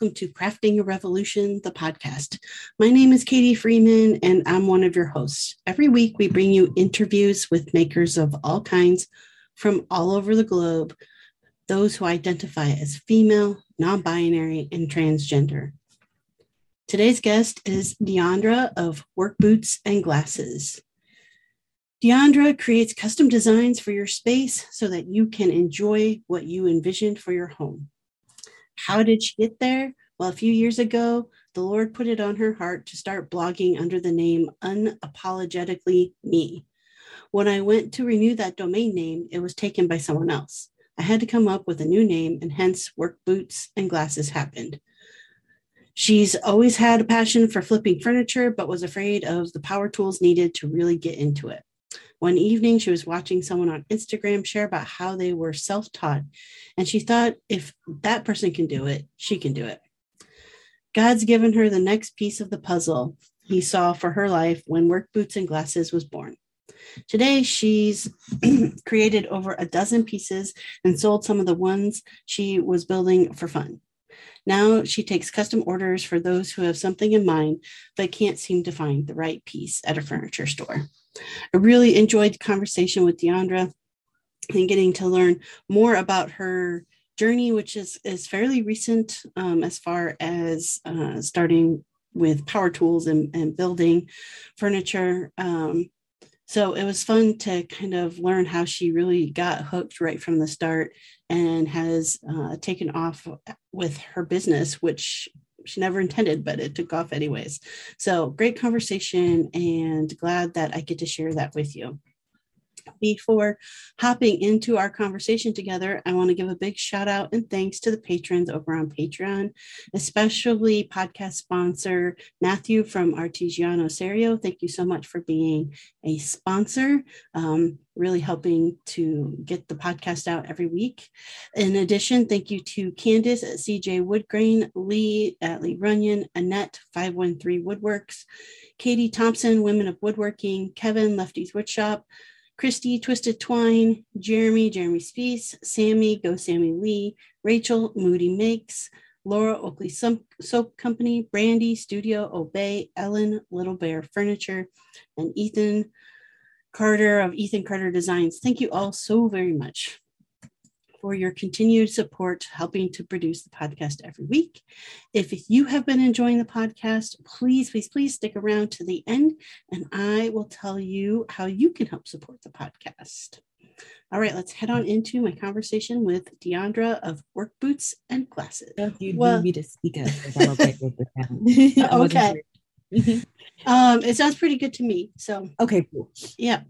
Welcome to Crafting a Revolution, the podcast. My name is Katie Freeman, and I'm one of your hosts. Every week, we bring you interviews with makers of all kinds from all over the globe, those who identify as female, non binary, and transgender. Today's guest is Deandra of Work Boots and Glasses. Deandra creates custom designs for your space so that you can enjoy what you envisioned for your home. How did she get there? Well, a few years ago, the Lord put it on her heart to start blogging under the name Unapologetically Me. When I went to renew that domain name, it was taken by someone else. I had to come up with a new name, and hence work boots and glasses happened. She's always had a passion for flipping furniture, but was afraid of the power tools needed to really get into it. One evening, she was watching someone on Instagram share about how they were self taught, and she thought if that person can do it, she can do it. God's given her the next piece of the puzzle he saw for her life when Work Boots and Glasses was born. Today, she's created over a dozen pieces and sold some of the ones she was building for fun. Now she takes custom orders for those who have something in mind but can't seem to find the right piece at a furniture store. I really enjoyed the conversation with Deandra and getting to learn more about her journey, which is, is fairly recent um, as far as uh, starting with power tools and, and building furniture. Um, so it was fun to kind of learn how she really got hooked right from the start and has uh, taken off with her business, which she never intended, but it took off anyways. So great conversation and glad that I get to share that with you. Before hopping into our conversation together, I want to give a big shout out and thanks to the patrons over on Patreon, especially podcast sponsor Matthew from Artigiano Serio. Thank you so much for being a sponsor. Um, really helping to get the podcast out every week. In addition, thank you to Candace at CJ Woodgrain, Lee at Lee Runyon, Annette 513 Woodworks, Katie Thompson, Women of Woodworking, Kevin Lefty's Woodshop, Christy, Twisted Twine, Jeremy, Jeremy Spees, Sammy, Go Sammy Lee, Rachel, Moody Makes, Laura Oakley Soap Company, Brandy, Studio Obey, Ellen, Little Bear Furniture, and Ethan Carter of Ethan Carter Designs. Thank you all so very much for your continued support helping to produce the podcast every week. If you have been enjoying the podcast, please, please, please stick around to the end and I will tell you how you can help support the podcast. All right, let's head on into my conversation with Deandra of Work Boots and Glasses. You well, need me to speak up. I'm okay with the okay. um, it sounds pretty good to me. So okay, cool. Yeah.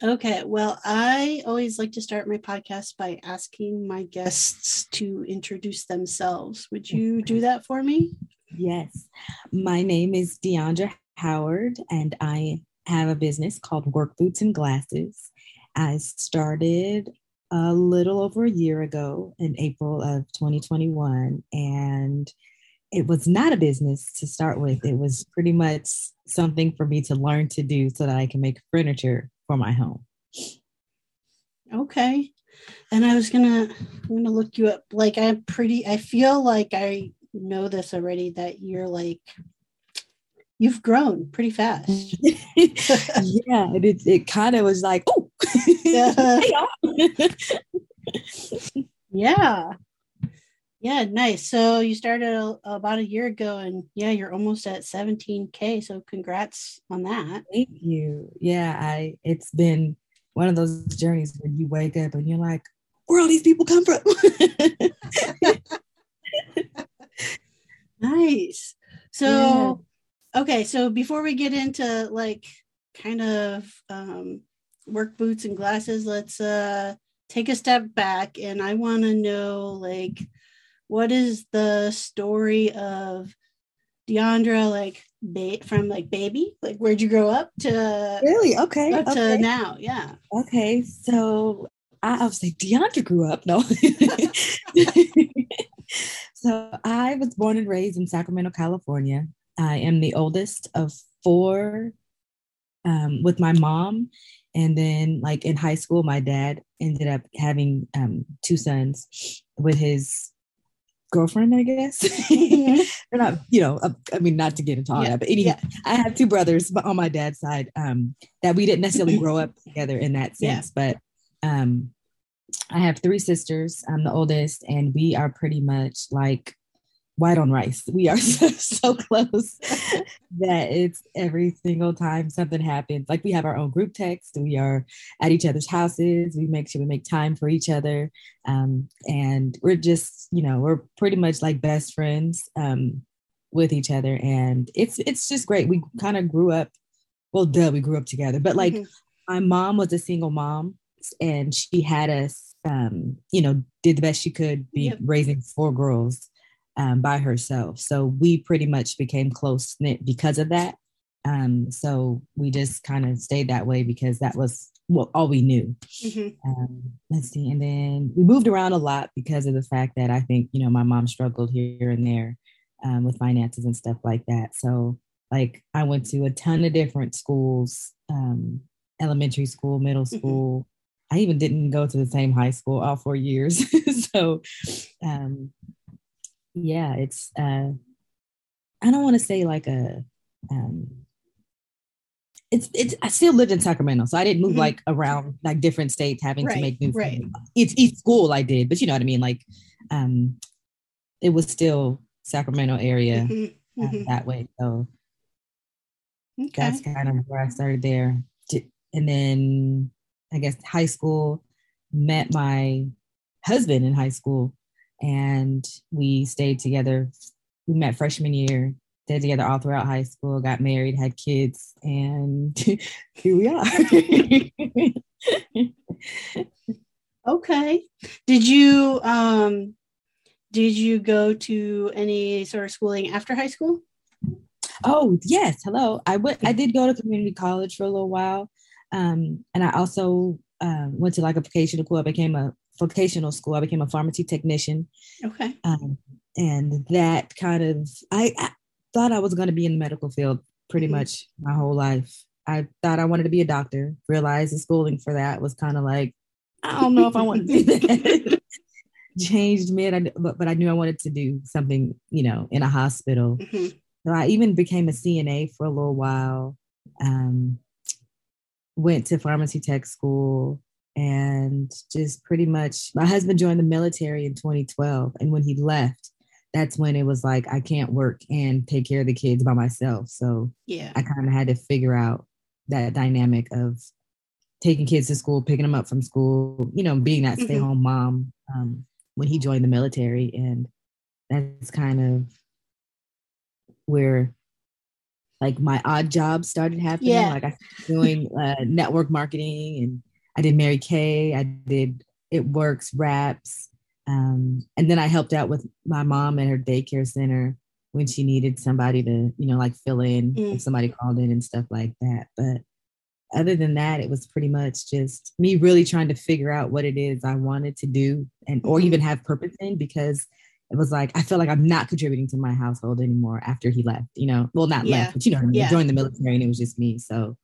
Okay, well, I always like to start my podcast by asking my guests to introduce themselves. Would you do that for me? Yes. My name is Deandra Howard, and I have a business called Work Boots and Glasses. I started a little over a year ago in April of 2021, and it was not a business to start with. It was pretty much something for me to learn to do so that I can make furniture for my home. Okay. And I was gonna I'm gonna look you up. Like I'm pretty I feel like I know this already that you're like you've grown pretty fast. yeah, it it kind of was like, oh yeah. yeah. Yeah, nice. So you started a, about a year ago, and yeah, you're almost at 17k. So congrats on that. Thank you. Yeah, I. It's been one of those journeys where you wake up and you're like, where all these people come from? nice. So, yeah. okay. So before we get into like kind of um, work boots and glasses, let's uh take a step back, and I want to know like what is the story of Deandra like ba- from like baby? Like where'd you grow up to really okay up okay. to now? Yeah. Okay. So I, I was like, Deandra grew up. No. so I was born and raised in Sacramento, California. I am the oldest of four um, with my mom. And then, like in high school, my dad ended up having um, two sons with his girlfriend, I guess. Mhm. They're not, you know, I mean, not to get into all Yeah, that, but anyhow, yeah. I have two brothers but on my dad's side um, that we didn't necessarily grow up together in that Yeah. sense, but um, I have three sisters. I'm the oldest, and we are pretty much like white on rice. We are so, so close that it's every single time something happens. Like we have our own group text. We are at each other's houses. We make sure we make time for each other. Um, and we're just, you know, we're pretty much like best friends um, with each other. And it's it's just great. We kind of grew up, well, duh, we grew up together. But like Mhm. my mom was a single mom and she had us um, you know, did the best she could be Yep. raising four girls um, by herself. So we pretty much became close knit because of that. Um, so we just kind of stayed that way because that was well, all we knew. Mhm. Um, let's see. And then we moved around a lot because of the fact that I think, you know, my mom struggled here and there um, with finances and stuff like that. So, like, I went to a ton of different schools um, elementary school, middle Mhm. school. I even didn't go to the same high school all four years. so, um, yeah, it's, uh, I don't want to say like a, um, it's it's I still lived in Sacramento, so I didn't move Mhm. like around like different states having Right, to make new right. friends. It's each school I did, but you know what I mean. Like, um, it was still Sacramento area Mhm. uh, Mhm. that way. So Okay. that's kind of where I started there. And then I guess high school met my husband in high school, and we stayed together. We met freshman year, stayed together all throughout high school, got married, had kids, and here we are. Okay. Did you um did you go to any sort of schooling after high school? Oh yes, hello. I went. I did go to community college for a little while, um, and I also um, went to like a vocational school. I became a vocational school. I became a pharmacy technician, Okay. um, and that kind of I, I thought I was going to be in the medical field pretty Mhm. much my whole life. I thought I wanted to be a doctor. Realized the schooling for that was kind of like I don't know if I want to do that. Changed mid, I, but but I knew I wanted to do something, you know, in a hospital. Mhm. So I even became a CNA for a little while. Um, went to pharmacy tech school and just pretty much my husband joined the military in 2012. And when he left, that's when it was like, I can't work and take care of the kids by myself. So Yeah. I kind of had to figure out that dynamic of taking kids to school, picking them up from school, you know, being that Mhm. stay home mom um, when he joined the military. And that's kind of where like my odd jobs started happening. Yeah. Like I started doing uh, network marketing and I did Mary Kay, I did It Works Wraps. Um, and then I helped out with my mom at her daycare center when she needed somebody to, you know, like fill in Mm. if somebody called in and stuff like that. But other than that, it was pretty much just me really trying to figure out what it is I wanted to do and or Mhm. even have purpose in because it was like I feel like I'm not contributing to my household anymore after he left, you know. Well, not Yeah. left, but you know I mean. Yeah. He joined the military and it was just me. So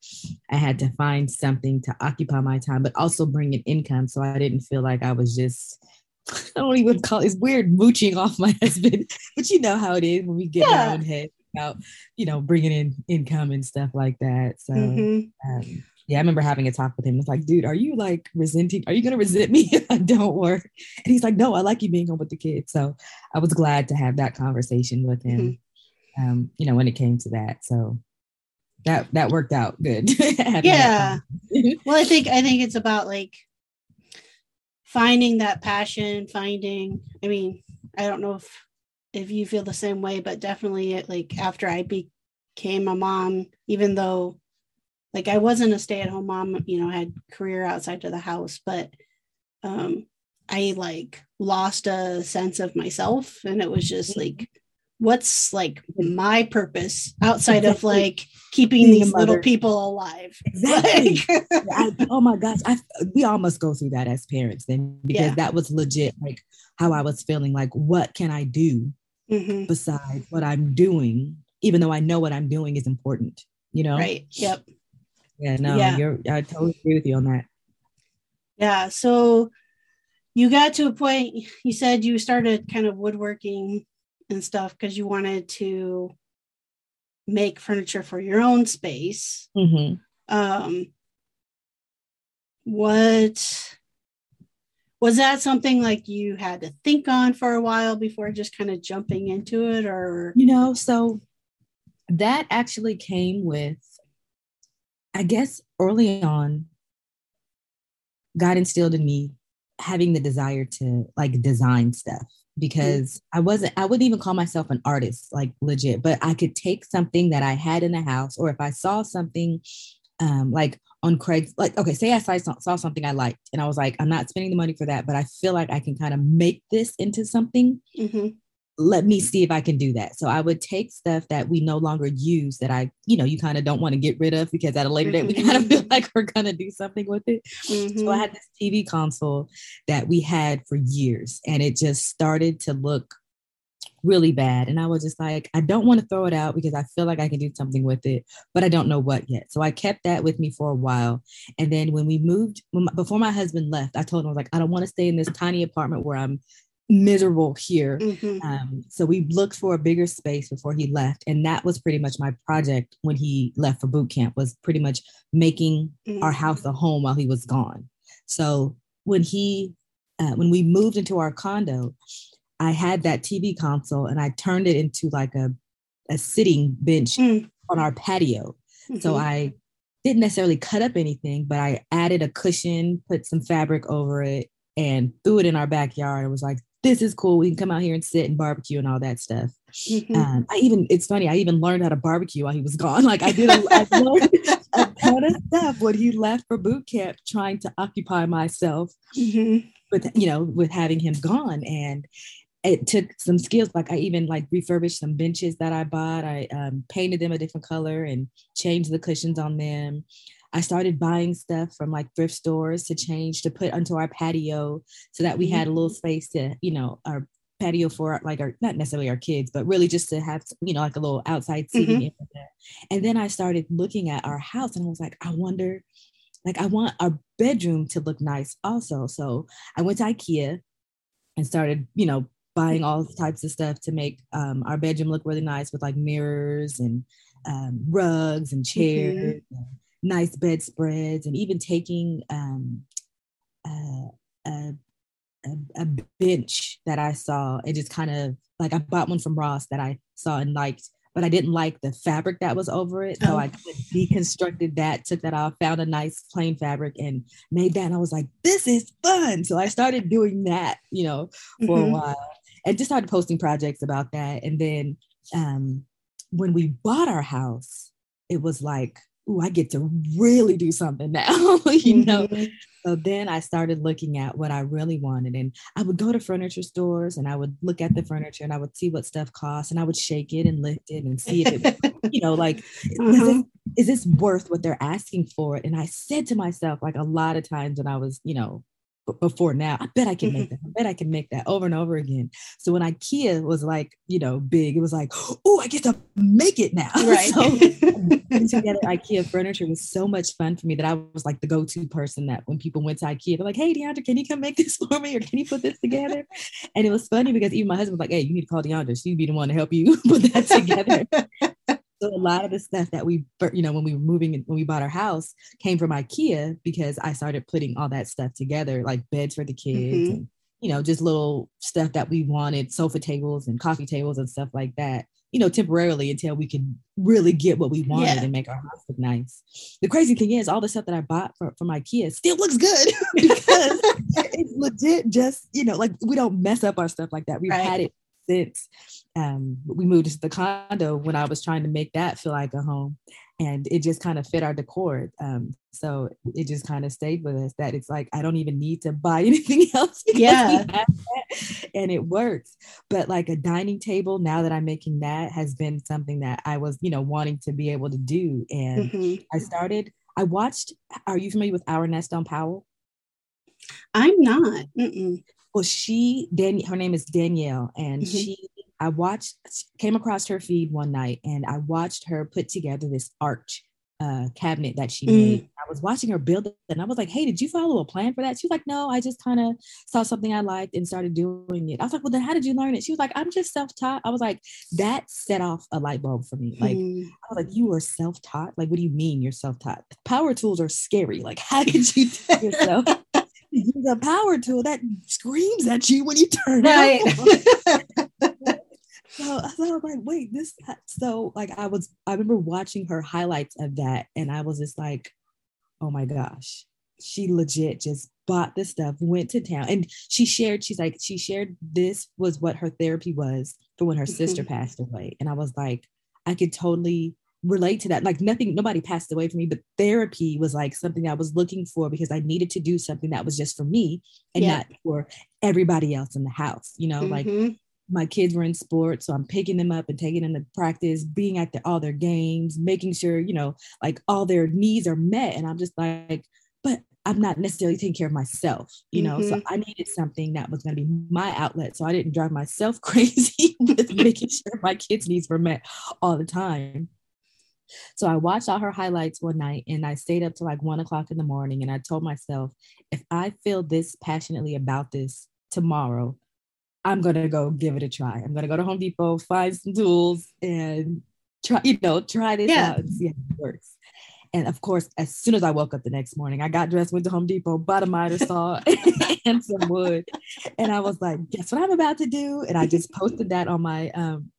I had to find something to occupy my time, but also bring an income so I didn't feel like I was just I don't even call it's weird mooching off my husband, but you know how it is when we get Yeah. our own head about, you know, bringing in income and stuff like that. So Mhm. um, yeah, I remember having a talk with him. It's like, dude, are you like resenting? Are you gonna resent me if I don't work? And he's like, no, I like you being home with the kids. So I was glad to have that conversation with him. Um, you know, when it came to that. So that that worked out good. Yeah. Well, I think I think it's about like finding that passion, finding I mean, I don't know if if you feel the same way, but definitely it, like after I became a mom, even though like I wasn't a stay-at-home mom, you know, I had career outside of the house, but um I like lost a sense of myself and it was just like what's like my purpose outside of like keeping these little people alive. Exactly. Like- I, oh my gosh, I we all must go through that as parents then because Yeah. that was legit like how I was feeling like what can I do Mhm. besides what I'm doing even though I know what I'm doing is important, you know? Right. Yep. Yeah, no, Yeah. you're I totally agree with you on that. Yeah. So you got to a point you said you started kind of woodworking and stuff because you wanted to make furniture for your own space Mm-hmm. um what was that something like you had to think on for a while before just kind of jumping into it or You know, so that actually came with, I guess, early on, God instilled in me having the desire to like design stuff because I wasn't, I wouldn't even call myself an artist, like legit, but I could take something that I had in the house, or if I saw something um, like on Craig's, like, okay, say I saw, saw something I liked and I was like, I'm not spending the money for that, but I feel like I can kind of make this into something Mhm. Let me see if I can do that. So I would take stuff that we no longer use that I, you know, you kind of don't want to get rid of because at a later date we kind of feel like we're gonna do something with it. So I Mhm. had this TV console that we had for years and it just started to look really bad. And I was just like, I don't want to throw it out because I feel like I can do something with it, but I don't know what yet. So I kept that with me for a while. And then when we moved, when my, before my husband left, I told him, I was like, I don't want to stay in this tiny apartment where I'm miserable here. Mhm. Um, so we looked for a bigger space before he left, and that was pretty much my project when he left for boot camp. Was pretty much making our Mhm. house a home while he was gone. So when he, uh, when we moved into our condo, I had that TV console and I turned it into like a a sitting bench Mm. on our patio. So Mhm. I didn't necessarily cut up anything, but I added a cushion, put some fabric over it, and threw it in our backyard. It was like, this is cool. We can come out here and sit and barbecue and all that stuff. Mhm. Um, I even, it's funny, I even learned how to barbecue while he was gone. Like I did, a, I learned a ton of stuff when he left for boot camp, trying to occupy myself Mhm. with, you know, with having him gone. And it took some skills. Like I even like refurbished some benches that I bought. I um, painted them a different color and changed the cushions on them. I started buying stuff from like thrift stores to change to put onto our patio so that we had a little space to, you know, our patio for like our not necessarily our kids, but really just to have, you know, like a little outside seating area. And then I started looking at our house and I was like, I wonder, like I want our bedroom to look nice also. So I went to IKEA and started, you know, buying all types of stuff to make um, our bedroom look really nice with like mirrors and um, rugs and chairs, and nice bedspreads, and even taking um, uh, a, a, a bench that I saw and just kind of like I bought one from Ross that I saw and liked, but I didn't like the fabric that was over it. So Oh. I deconstructed that, took that off, found a nice plain fabric and made that. And I was like, this is fun. So I started doing that, you know, for a Mhm. while and just started posting projects about that. And then um, when we bought our house, it was like, ooh, I get to really do something now, you know? Mhm. So then I started looking at what I really wanted. And I would go to furniture stores and I would look at the furniture and I would see what stuff costs and I would shake it and lift it and see if it, you know, like, is, Uh-huh. this, is this worth what they're asking for? And I said to myself, like a lot of times when I was, you know, before now, I bet I can make that. I bet I can make that over and over again. So when IKEA was like, you know, big, it was like, oh, I get to make it now. Right. so putting together IKEA furniture was so much fun for me that I was like the go-to person that when people went to IKEA, they're like, "Hey, Deandra, can you come make this for me, or can you put this together?" And it was funny because even my husband was like, "Hey, you need to call Deandra. She'd be the one to help you put that together." So a lot of the stuff that we, you know, when we were moving, when we bought our house, came from IKEA because I started putting all that stuff together, like beds for the kids, Mhm. and you know, just little stuff that we wanted, sofa tables and coffee tables and stuff like that you know, temporarily until we could really get what we wanted Yeah. and make our house look nice. The crazy thing is, all the stuff that I bought for, from IKEA still looks good because it's legit. Just you know, like we don't mess up our stuff like that. We've Right. had it since um, we moved to the condo when I was trying to make that feel like a home, and it just kind of fit our decor. Um, so it just kind of stayed with us. That it's like I don't even need to buy anything else. because we Yeah. have that, and it works but like a dining table now that i'm making that has been something that i was you know wanting to be able to do and Mhm. i started i watched are you familiar with our nest on powell I'm not. Mm-mm. Well she Dan, her name is danielle and Mhm. she i watched came across her feed one night and i watched her put together this arch uh, cabinet that she made. Mm. I was watching her build it and I was like, hey, did you follow a plan for that? She was like, no, I just kind of saw something I liked and started doing it. I was like, well, then how did you learn it? She was like, I'm just self-taught. I was like, that set off a light bulb for me. Like, mm. I was like, you are self-taught? Like, what do you mean you're self-taught? Power tools are scary. Like, how did you tell yourself? Use a power tool that screams at you when you turn right. it on. so, I was like, wait, this. So like I was, I remember watching her highlights of that, and I was just like, oh my gosh, she legit just bought the stuff, went to town, and she shared. She's like, she shared this was what her therapy was for when her sister mm-hmm. passed away, and I was like, I could totally relate to that. Like nothing, nobody passed away from me, but therapy was like something I was looking for because I needed to do something that was just for me and yeah. not for everybody else in the house. You know, mm-hmm. like my kids were in sports, so I'm picking them up and taking them to practice, being at the, all their games, making sure, you know, like all their needs are met. And I'm just like, but I'm not necessarily taking care of myself, you know. Mm-hmm. So I needed something that was going to be my outlet. So I didn't drive myself crazy with making sure my kids' needs were met all the time. So I watched all her highlights one night and I stayed up to like one o'clock in the morning. And I told myself, if I feel this passionately about this tomorrow, I'm going to go give it a try. I'm going to go to Home Depot, find some tools and try, you know, try this yeah. out and see how it works. And of course, as soon as I woke up the next morning, I got dressed, went to Home Depot, bought a miter saw and some wood. And I was like, guess what I'm about to do? And I just posted that on my um,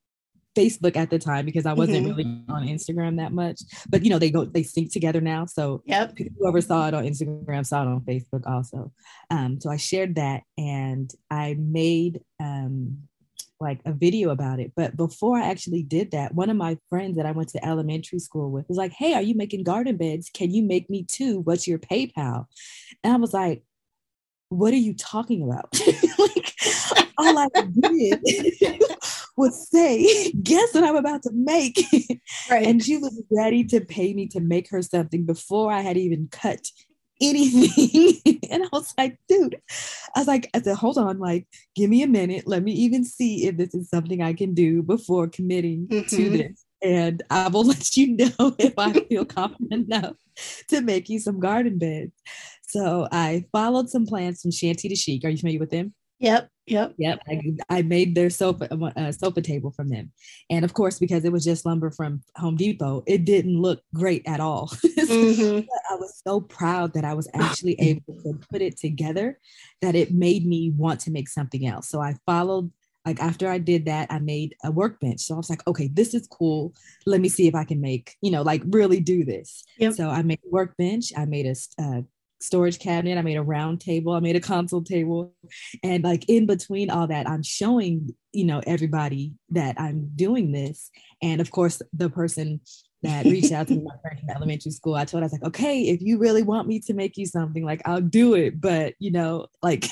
Facebook at the time because I wasn't mm-hmm. really on Instagram that much. But you know, they go they sync together now. So yep. whoever saw it on Instagram saw it on Facebook also. Um, so I shared that and I made um like a video about it. But before I actually did that, one of my friends that I went to elementary school with was like, Hey, are you making garden beds? Can you make me two? What's your PayPal? And I was like, What are you talking about? like, all I did would say, Guess what I'm about to make? Right. and she was ready to pay me to make her something before I had even cut anything. and I was like, dude, I was like, I said, hold on, like, give me a minute. Let me even see if this is something I can do before committing mm-hmm. to this. And I will let you know if I feel confident enough to make you some garden beds. So I followed some plans from Shanty to Chic. Are you familiar with them? Yep. Yep. Yep. I, I made their sofa uh, sofa table from them, and of course, because it was just lumber from Home Depot, it didn't look great at all. Mm-hmm. I was so proud that I was actually able to put it together that it made me want to make something else. So I followed. Like after I did that, I made a workbench. So I was like, okay, this is cool. Let me see if I can make, you know, like really do this. Yep. So I made a workbench. I made a, uh, storage cabinet. I made a round table. I made a console table. And like in between all that, I'm showing, you know, everybody that I'm doing this. And of course, the person that reached out to me, my friend in elementary school, I told her, I was like, okay, if you really want me to make you something, like I'll do it. But you know, like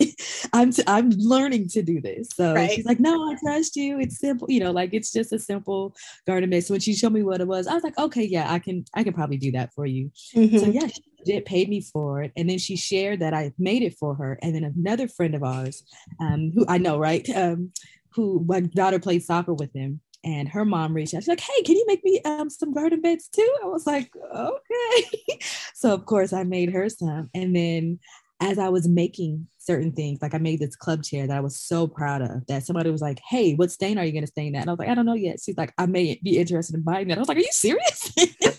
I'm t- I'm learning to do this. So right. she's like, no, I trust you. It's simple, you know, like it's just a simple garden bed. So when she showed me what it was, I was like, okay, yeah, I can I can probably do that for you. Mm-hmm. So yeah, she did paid me for it. And then she shared that I made it for her. And then another friend of ours, um, who I know, right? Um, who my daughter played soccer with him and her mom reached out. She's like, "Hey, can you make me um, some garden beds too?" I was like, "Okay." so of course I made her some, and then as I was making certain things, like I made this club chair that I was so proud of. That somebody was like, "Hey, what stain are you going to stain that?" And I was like, "I don't know yet." She's like, "I may be interested in buying that." I was like, "Are you serious?"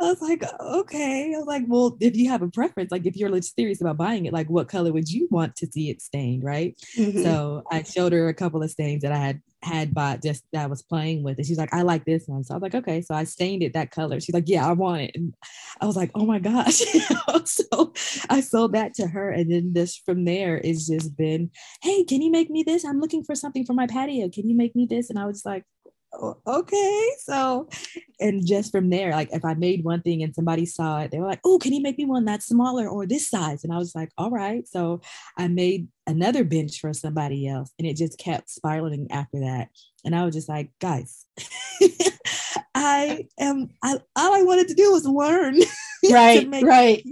I was like, okay. I was like, well, if you have a preference, like if you're serious about buying it, like what color would you want to see it stained, right? Mm-hmm. So I showed her a couple of stains that I had had bought just that I was playing with, and she's like, I like this one. So I was like, okay. So I stained it that color. She's like, yeah, I want it. And I was like, oh my gosh. so I sold that to her, and then this from there is just been, hey, can you make me this? I'm looking for something for my patio. Can you make me this? And I was like, Oh, okay. So, and just from there, like if I made one thing and somebody saw it, they were like, oh, can you make me one that's smaller or this size? And I was like, all right. So I made another bench for somebody else and it just kept spiraling after that. And I was just like, guys, I am, I, all I wanted to do was learn. Right, right.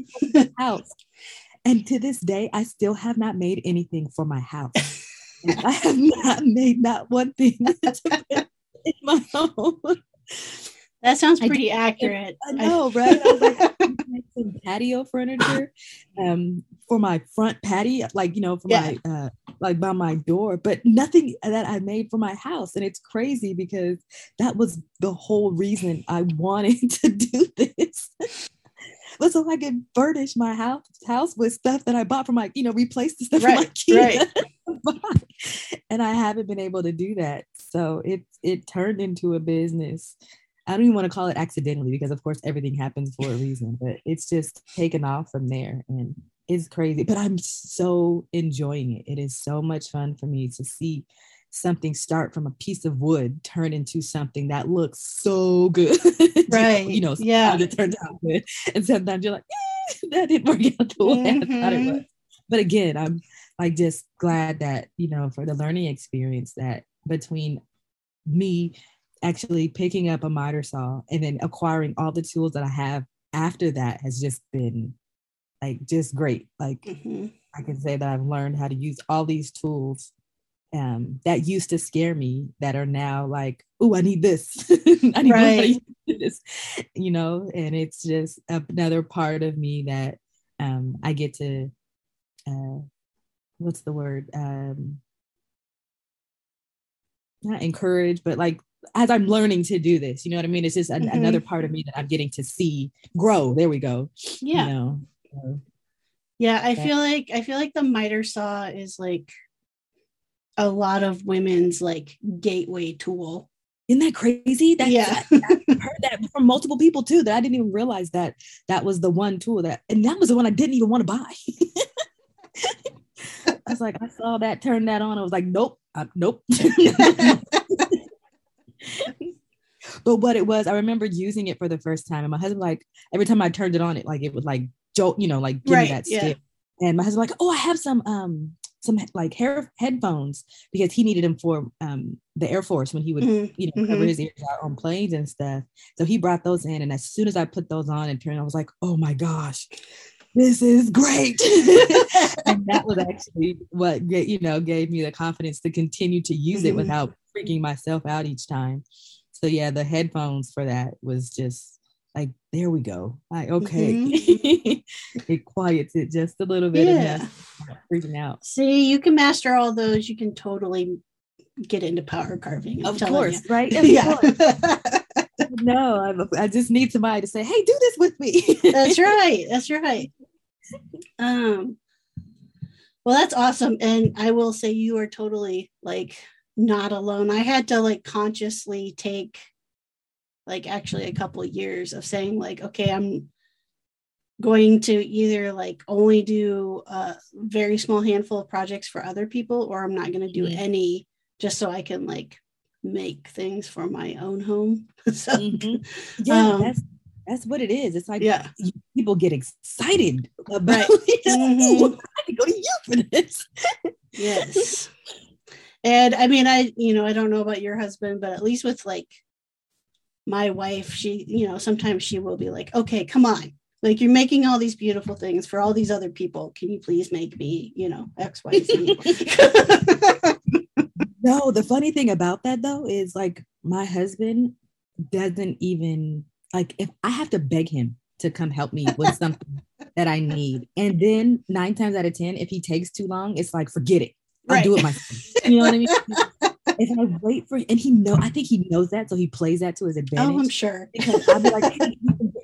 house. And to this day, I still have not made anything for my house. I have not made not one thing in my home. That sounds pretty I, accurate. I know, right? I was like, some patio furniture um, for my front patio, like you know, for yeah. my uh, like by my door, but nothing that I made for my house. And it's crazy because that was the whole reason I wanted to do this. But so I could furnish my house house with stuff that I bought from my, you know, replace the stuff right, from my Right. and I haven't been able to do that. So it it turned into a business I don't even want to call it accidentally because of course everything happens for a reason, but it's just taken off from there and it's crazy. But I'm so enjoying it. It is so much fun for me to see something start from a piece of wood turn into something that looks so good. Right. you know, yeah. it turns out good. And sometimes you're like, eh, that didn't work out the way mm-hmm. I thought it mm-hmm. was. But again, I'm like just glad that, you know, for the learning experience that between me actually picking up a miter saw and then acquiring all the tools that I have after that has just been like just great. Like mm-hmm. I can say that I've learned how to use all these tools um, that used to scare me that are now like, oh, I need this. I need right. this, you know, and it's just another part of me that um, I get to, uh, what's the word? Um, not encourage, but like as I'm learning to do this, you know what I mean? It's just an, mm-hmm. another part of me that I'm getting to see grow. There we go. Yeah. You know? so, yeah, I feel like I feel like the miter saw is like a lot of women's like gateway tool. Isn't that crazy? That, yeah, I've heard that from multiple people too. That I didn't even realize that that was the one tool that, and that was the one I didn't even want to buy. I was like, I saw that, turned that on. I was like, nope, uh, nope. but what it was, I remember using it for the first time, and my husband like every time I turned it on, it like it would like jolt, you know, like give right, me that yeah. stick. And my husband like, oh, I have some um some like hair headphones because he needed them for um the Air Force when he would mm-hmm. you know cover mm-hmm. his ears out on planes and stuff. So he brought those in, and as soon as I put those on and turned, I was like, oh my gosh, this is great. and that was actually what you know gave me the confidence to continue to use mm-hmm. it without freaking myself out each time. So yeah, the headphones for that was just like there we go. Like okay, mm-hmm. it quiets it just a little bit. Yeah, freaking out. See, you can master all those. You can totally get into power carving. I'm of course, you. right? Of yeah. Course. no, I'm, I just need somebody to say, "Hey, do this with me." that's right. That's right. Um. Well, that's awesome, and I will say you are totally like not alone. I had to like consciously take like actually a couple of years of saying like, okay, I'm going to either like only do a very small handful of projects for other people or I'm not going to do mm-hmm. any just so I can like make things for my own home. so mm-hmm. yeah, um, that's that's what it is. It's like yeah. people get excited about mm-hmm. I can go to you for this. yes. And I mean, I, you know, I don't know about your husband, but at least with like my wife, she, you know, sometimes she will be like, okay, come on. Like you're making all these beautiful things for all these other people. Can you please make me, you know, X, Y, Z? no, the funny thing about that though is like my husband doesn't even like if I have to beg him to come help me with something that I need. And then nine times out of 10, if he takes too long, it's like, forget it. I'll right. do it myself. You know what I mean? if I wait for and he know, I think he knows that, so he plays that to his advantage. Oh, I'm sure. Because I'll be like, hey,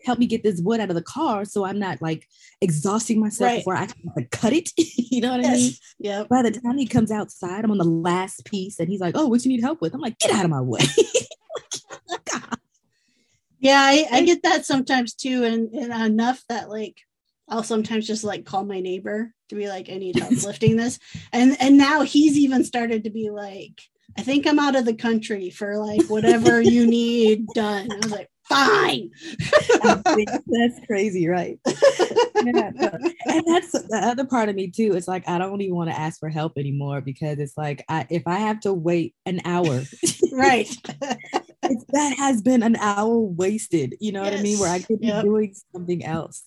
help me get this wood out of the car, so I'm not like exhausting myself right. before I can cut it. you know what yes. I mean? Yeah. By the time he comes outside, I'm on the last piece, and he's like, "Oh, what you need help with?" I'm like, "Get out of my way." yeah, I, I get that sometimes too, and, and enough that like I'll sometimes just like call my neighbor to be like, I need help lifting this. And and now he's even started to be like, I think I'm out of the country for like whatever you need done. I was like, fine. that's crazy, right? yeah, and that's the other part of me too. It's like I don't even want to ask for help anymore because it's like I, if I have to wait an hour, right? that has been an hour wasted. You know yes. what I mean? Where I could be yep. doing something else.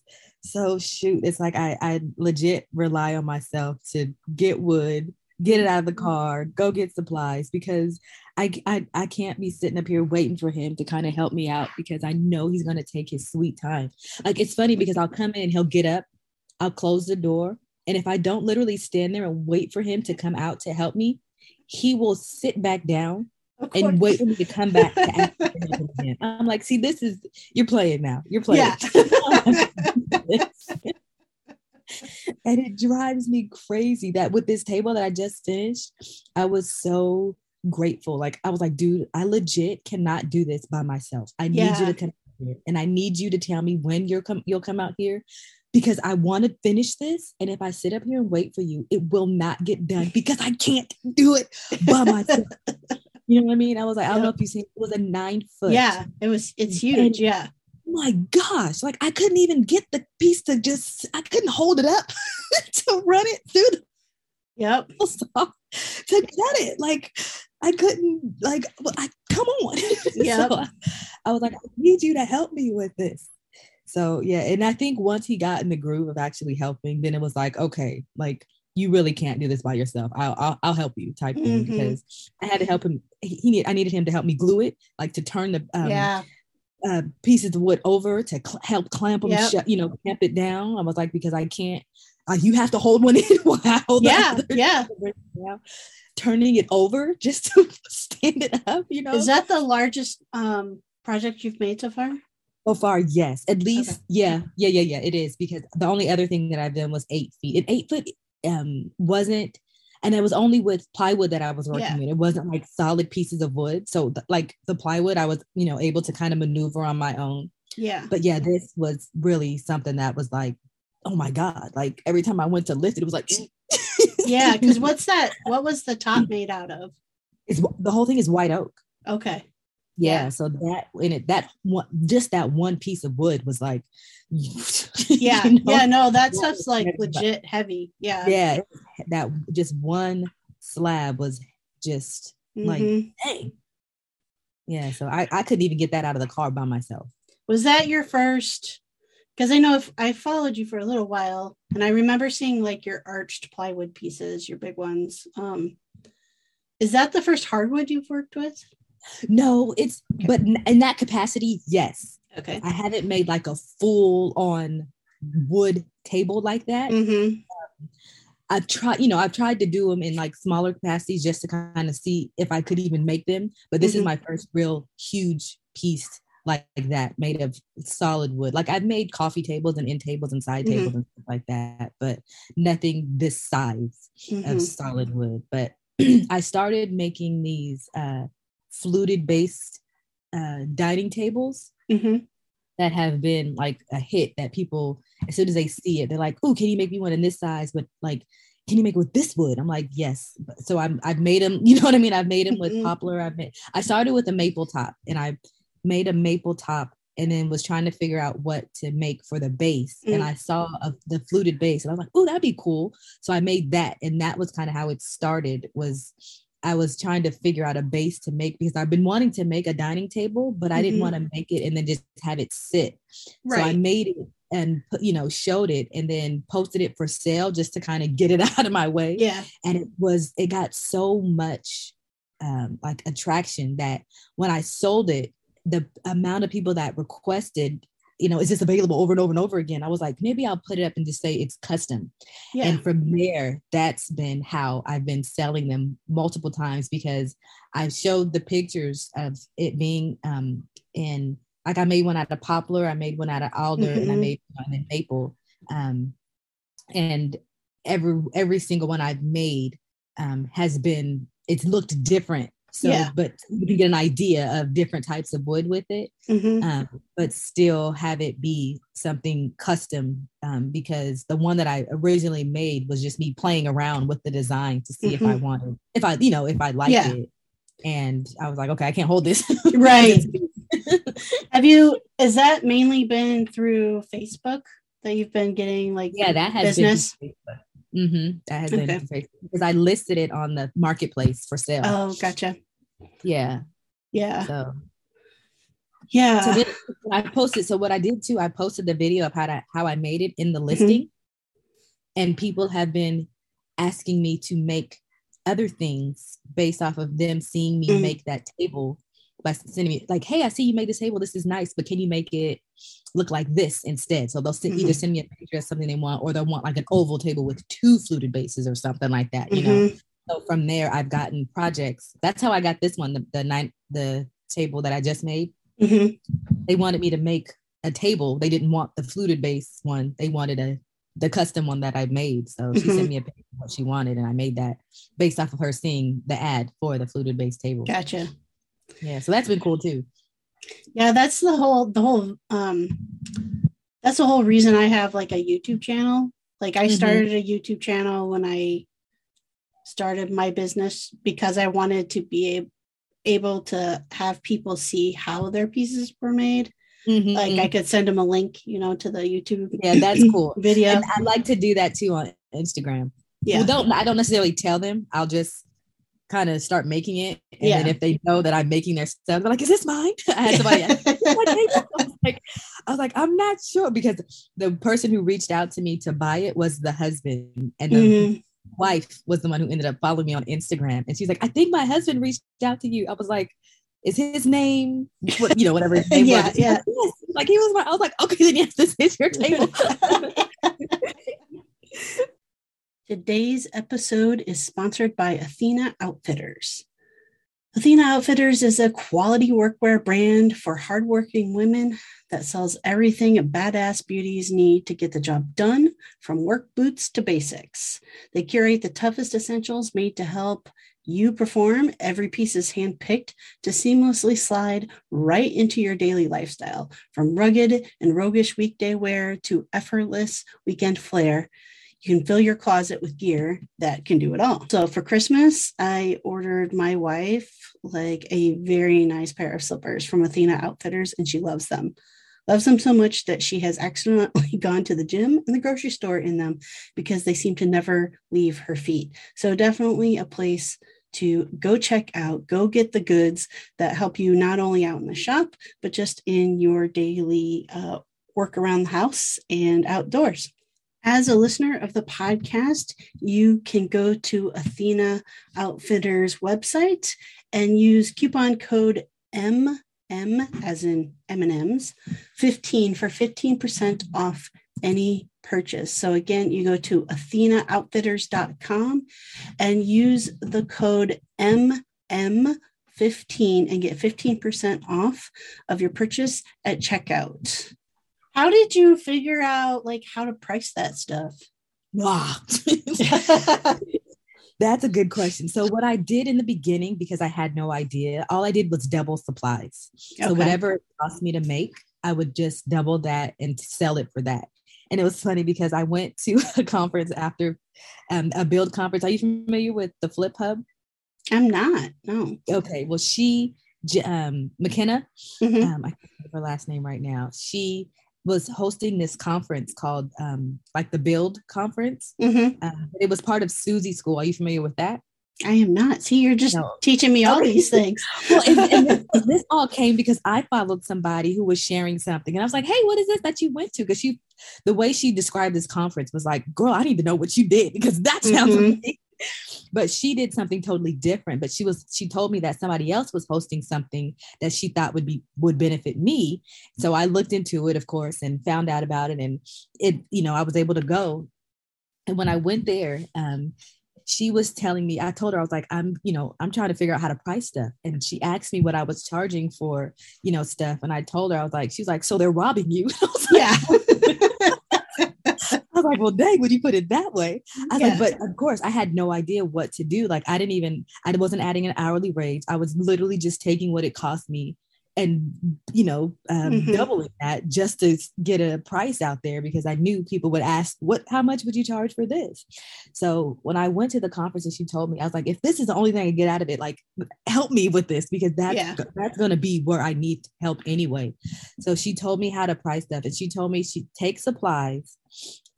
So shoot, it's like I I legit rely on myself to get wood, get it out of the car, go get supplies because I, I I can't be sitting up here waiting for him to kind of help me out because I know he's gonna take his sweet time. Like it's funny because I'll come in, he'll get up, I'll close the door, and if I don't literally stand there and wait for him to come out to help me, he will sit back down and wait for me to come back to ask him. I'm like, see, this is you're playing now. You're playing. Yeah. and it drives me crazy that with this table that I just finished, I was so grateful. Like I was like, dude, I legit cannot do this by myself. I need you to come here and I need you to tell me when you're come you'll come out here because I want to finish this. And if I sit up here and wait for you, it will not get done because I can't do it by myself. you know what I mean? I was like, I don't know if you see it was a nine foot. Yeah, it was it's huge. And, yeah. My gosh, like I couldn't even get the piece to just I couldn't hold it up to run it through the Yep. to get it. Like I couldn't like I come on. Yeah. so I, I was like, I need you to help me with this. So yeah, and I think once he got in the groove of actually helping, then it was like, okay, like you really can't do this by yourself. I'll I'll, I'll help you type thing mm-hmm. because I had to help him. He need I needed him to help me glue it, like to turn the um, yeah. Uh, pieces of wood over to cl- help clamp them yep. shut, you know, clamp it down. I was like, because I can't. Uh, you have to hold one in while yeah, yeah. Turning it over just to stand it up, you know. Is that the largest um, project you've made so far? So far, yes. At least, okay. yeah, yeah, yeah, yeah. It is because the only other thing that I've done was eight feet. And eight foot um wasn't, and it was only with plywood that I was working yeah. with. It wasn't like solid pieces of wood. So th- like the plywood, I was, you know, able to kind of maneuver on my own. Yeah. But yeah, this was really something that was like, oh my God. Like every time I went to lift it, it was like Yeah, because what's that? What was the top made out of? It's the whole thing is white oak. Okay yeah, so that in it that one just that one piece of wood was like yeah you know? yeah no that stuff's like legit heavy yeah. Yeah that just one slab was just mm-hmm. like hey yeah so I, I couldn't even get that out of the car by myself. Was that your first because i know if i followed you for a little while and i remember seeing like your arched plywood pieces your big ones um is that the first hardwood you've worked with no, it's but in that capacity, yes. Okay. I haven't made like a full on wood table like that. Mm-hmm. Um, I've tried, you know, I've tried to do them in like smaller capacities just to kind of see if I could even make them. But this mm-hmm. is my first real huge piece like, like, that made of solid wood. Like I've made coffee tables and end tables and side mm-hmm. tables and stuff like that, but nothing this size of mm-hmm. solid wood. But I started making these uh, fluted based uh, dining tables mm-hmm. that have been like a hit that people as soon as they see it they're like oh can you make me one in this size but like can you make it with this wood i'm like yes so I'm, i've made them you know what i mean i've made them with mm-hmm. poplar i've made i started with a maple top and i made a maple top and then was trying to figure out what to make for the base. Mm. And I saw a, the fluted base and I was like, oh, that'd be cool. So I made that. And that was kind of how it started was I was trying to figure out a base to make because I've been wanting to make a dining table, but I mm-hmm. didn't want to make it and then just have it sit. Right. So I made it and you know showed it and then posted it for sale just to kind of get it out of my way. Yeah. And it was it got so much um, like attraction that when I sold it, the amount of people that requested you know, is this available over and over and over again? I was like, maybe I'll put it up and just say it's custom. Yeah. And from there, that's been how I've been selling them multiple times because I've showed the pictures of it being um in like I made one out of poplar, I made one out of alder, mm-hmm. and I mm-hmm. made one in maple. Um, and every every single one I've made um, has been it's looked different so, yeah. but you can get an idea of different types of wood with it, mm-hmm. um, but still have it be something custom. Um, because the one that I originally made was just me playing around with the design to see mm-hmm. if I mm-hmm. wanted, if I, you know, if I liked yeah. it. And I was like, okay, I can't hold this. right. have you, is that mainly been through Facebook that you've been getting like yeah, that has business? Mm-hmm. That has okay. been because I listed it on the marketplace for sale. Oh, gotcha. Yeah. Yeah. So yeah. So then I posted. So what I did too, I posted the video of how to how I made it in the mm-hmm. listing, mm-hmm. and people have been asking me to make other things based off of them seeing me Mhm. make that table by sending me like, hey, I see you made this table. This is nice, but can you make it look like this instead? So they'll send, either Mhm. send me a picture of something they want, or they'll want like an oval table with two fluted bases or something like that. You know. Mhm. So from there, I've gotten projects. That's how I got this one, the the nine the table that I just made. Mhm. They wanted me to make a table. They didn't want the fluted base one. They wanted a the custom one that I made. So she Mhm. sent me a picture of what she wanted, and I made that based off of her seeing the ad for the fluted base table. Gotcha. Yeah, so that's been cool too. Yeah, that's the whole the whole um that's the whole reason I have like a YouTube channel. Like I Mhm. started a YouTube channel when I started my business because I wanted to be a- able to have people see how their pieces were made. Mhm, Like. I could send them a link, you know, to the YouTube yeah, that's cool. video. And I like to do that too on Instagram. Yeah. Well, don't I don't necessarily tell them. I'll just kind of start making it, and then Yeah. if they know that I'm making their stuff, they're like, "Is this mine?" I had somebody. ask, "Is this my table?" I was like, I was like, I'm not sure because the person who reached out to me to buy it was the husband, and the Mhm. wife was the one who ended up following me on Instagram. And she's like, I think my husband reached out to you. I was like, is his name, what, you know, whatever his name Yeah, was. yeah. Yes. Like he was my, I was like, okay, then yes, this is your table. Today's episode is sponsored by Athena Outfitters. Athena Outfitters is a quality workwear brand for hardworking women that sells everything a badass beauties need to get the job done, from work boots to basics. They curate the toughest essentials made to help you perform. Every piece is handpicked to seamlessly slide right into your daily lifestyle, from rugged and roguish weekday wear to effortless weekend flair you can fill your closet with gear that can do it all. So for Christmas, I ordered my wife like a very nice pair of slippers from Athena Outfitters, and she loves them. Loves them so much that she has accidentally gone to the gym and the grocery store in them because they seem to never leave her feet. So definitely a place to go check out, go get the goods that help you not only out in the shop, but just in your daily uh, work around the house and outdoors. As a listener of the podcast, you can go to Athena Outfitters website and use coupon code MM as in M&Ms 15 for 15% off any purchase. So again, you go to athenaoutfitters.com and use the code MM15 and get 15% off of your purchase at checkout. How did you figure out like how to price that stuff? wow. That's a good question. So what I did in the beginning, because I had no idea, all I did was double supplies. So whatever it cost me to make, I would just double that and sell it for that. And it was funny because I went to a conference after um, a build conference. Are you familiar with the Flip Hub? I'm not. No. Okay, well, she, um, McKenna, Mhm. um, I can't remember her last name right now. She was hosting this conference called um, like the Build Conference. Mhm. Um, it was part of Susie School. Are you familiar with that? I am not. See, you're just No. teaching me all these things. Well, and, and this, this all came because I followed somebody who was sharing something, and I was like, "Hey, what is this that you went to?" Because she, the way she described this conference was like, "Girl, I need to know what you did because that sounds Mhm. amazing." But she did something totally different. But she was she told me that somebody else was hosting something that she thought would be would benefit me. So I looked into it, of course, and found out about it, and it you know I was able to go. And when I went there, um, she was telling me, I told her, I was like, I'm, you know, I'm trying to figure out how to price stuff. And she asked me what I was charging for, you know, stuff. And I told her, I was like, she was like, so they're robbing you. I was like, Yeah. I was like, well, dang, when you put it that way. I was Yeah. like, but of course, I had no idea what to do. Like, I didn't even, I wasn't adding an hourly rate. I was literally just taking what it cost me and, you know, um, Mhm. doubling that just to get a price out there because I knew people would ask, what, how much would you charge for this? So when I went to the conference and she told me, I was like, if this is the only thing I can get out of it, like, help me with this because that's, Yeah. that's going to be where I need help anyway. So she told me how to price stuff and she told me she takes supplies,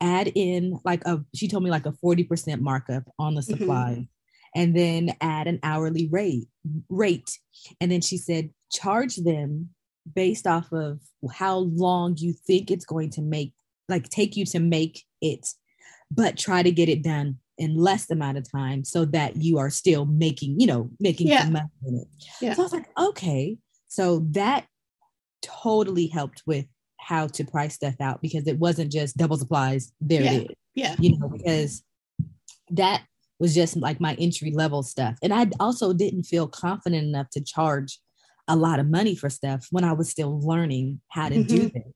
add in like a, she told me like a 40% markup on the Mhm. supply and then add an hourly rate rate. And then she said, charge them based off of how long you think it's going to make, like take you to make it, but try to get it done in less amount of time so that you are still making, you know, making Yeah. money in it. Yeah. So I was like, okay. So that totally helped with how to price stuff out because it wasn't just double supplies, there Yeah. it is Yeah. you know, because that was just like my entry level stuff. And I also didn't feel confident enough to charge a lot of money for stuff when I was still learning how to do Mhm. this,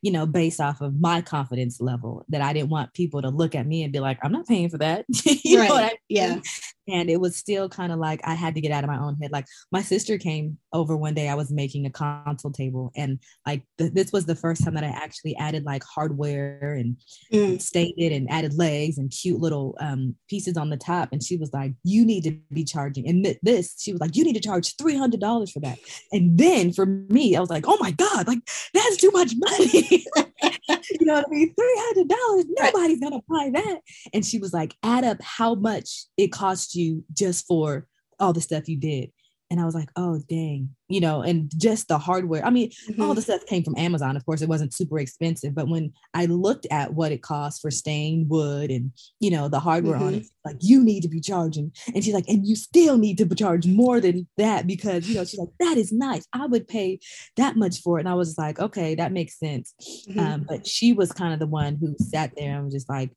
you know, based off of my confidence level that I didn't want people to look at me and be like, I'm not paying for that. you right. know what I Yeah. And it was still kind of like I had to get out of my own head. Like my sister came over one day, I was making a console table, and like th- this was the first time that I actually added like hardware and Mm. stained it and added legs and cute little um, pieces on the top. And she was like, "You need to be charging." And th- this, she was like, "You need to charge three hundred dollars for that." And then for me, I was like, "Oh my god, like that's too much money." you know what I mean? Three hundred dollars, nobody's gonna buy that. And she was like, "Add up how much it cost you just for all the stuff you did." And I was like, "Oh dang," you know, and just the hardware. I mean, all Mhm. the stuff came from Amazon. Of course, it wasn't super expensive, but when I looked at what it cost for stained wood and you know the hardware on it, like you need to be charging, and she's like, and you still need to charge more than that because you know she's like, that is nice. I would pay that much for it, and I was like, okay, that makes sense. Mhm. Um, but she was kind of the one who sat there and was just like,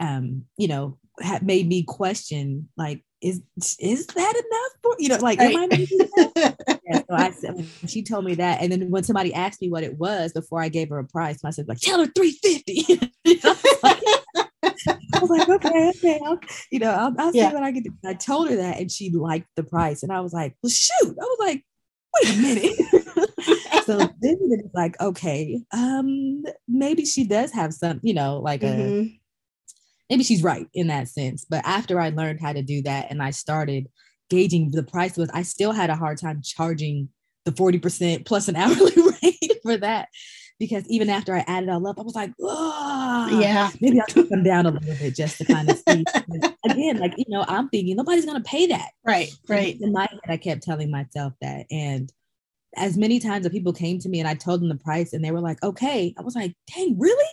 um, you know, had made me question like, is is that enough for you know, like, am I Right. making enough? yeah, so I said she told me that, and then when somebody asked me what it was before I gave her a price, I said like, tell her three fifty. I was like, okay, okay, I'll, you know, I'll, I'll Yeah. see what I can do. I told her that, and she liked the price, and I was like, well, shoot. I was like, wait a minute. so then it's like, okay, um, maybe she does have some, you know, like a Mhm. Maybe she's right in that sense. But after I learned how to do that and I started gauging the price was I still had a hard time charging the 40% plus an hourly rate for that. Because even after I added all up, I was like, oh Yeah. maybe I'll them down a little bit just to kind of see. Again, like you know, I'm thinking nobody's gonna pay that. Right. Right. In my head, I kept telling myself that. And as many times that people came to me and I told them the price and they were like, okay, I was like, dang, really?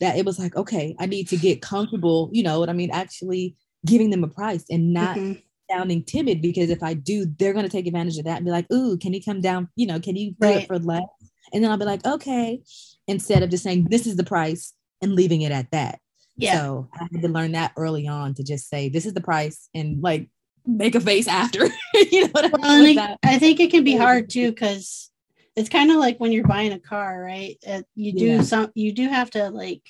That it was like, okay, I need to get comfortable, you know what I mean? Actually giving them a price and not Mhm. sounding timid because if I do, they're going to take advantage of that and be like, ooh, can you come down? You know, can you do Right. it for less? And then I'll be like, okay, instead of just saying, this is the price and leaving it at that. Yeah. So I had to learn that early on to just say, this is the price and like make a face after. you know what I Well, mean? I think, Without- I think it can be hard too because it's kind of like when you're buying a car, right? Uh, you do Yeah. some, you do have to like,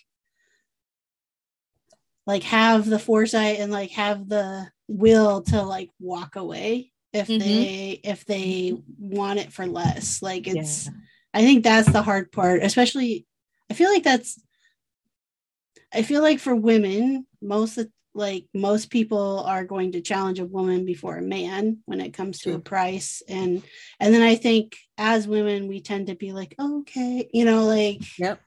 like have the foresight and like have the will to like walk away if Mhm. they if they want it for less. Like it's, Yeah. I think that's the hard part, especially. I feel like that's. I feel like for women, most of like most people are going to challenge a woman before a man when it comes to a price and and then i think as women we tend to be like okay you know like Yep.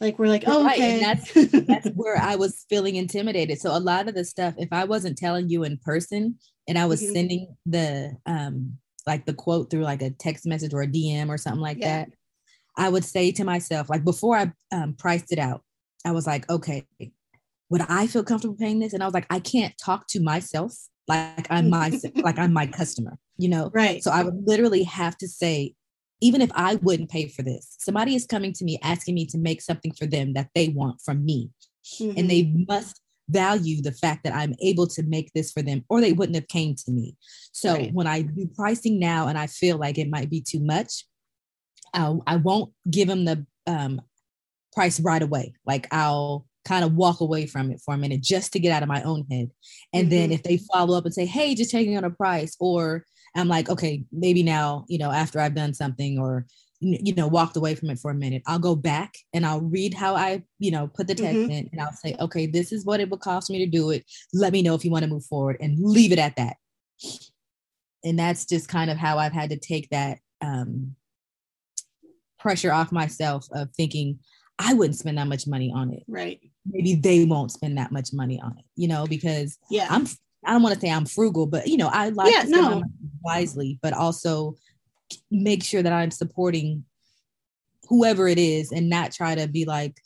like we're like oh right, okay and that's where I was feeling intimidated. So a lot of the stuff, if I wasn't telling you in person and I was Mhm. sending the um like the quote through like a text message or a DM or something like Yeah. that, I would say to myself, like before I um, priced it out, I was like, okay, would I feel comfortable paying this? And I was like, I can't talk to myself like I'm my like I'm my customer, you know. right So I would literally have to say, even if I wouldn't pay for this, somebody is coming to me asking me to make something for them that they want from me. Mhm. And they must value the fact that I'm able to make this for them, or they wouldn't have came to me. So Right. when I do pricing now and I feel like it might be too much, I'll, I won't give them the um, price right away. Like I'll kind of walk away from it for a minute just to get out of my own head. And then Mhm. if they follow up and say, hey, just taking on a price, or I'm like, okay, maybe now, you know, after I've done something or, you know, walked away from it for a minute, I'll go back and I'll read how I, you know, put the text Mhm. in and I'll say, okay, this is what it would cost me to do it. Let me know if you want to move forward and leave it at that. And that's just kind of how I've had to take that um, pressure off myself of thinking I wouldn't spend that much money on it. right Maybe they won't spend that much money on it, you know, because yeah I'm I don't want to say I'm frugal, but you know, I like Yeah, to spend my no. wisely, but also make sure that I'm supporting whoever it is and not try to be like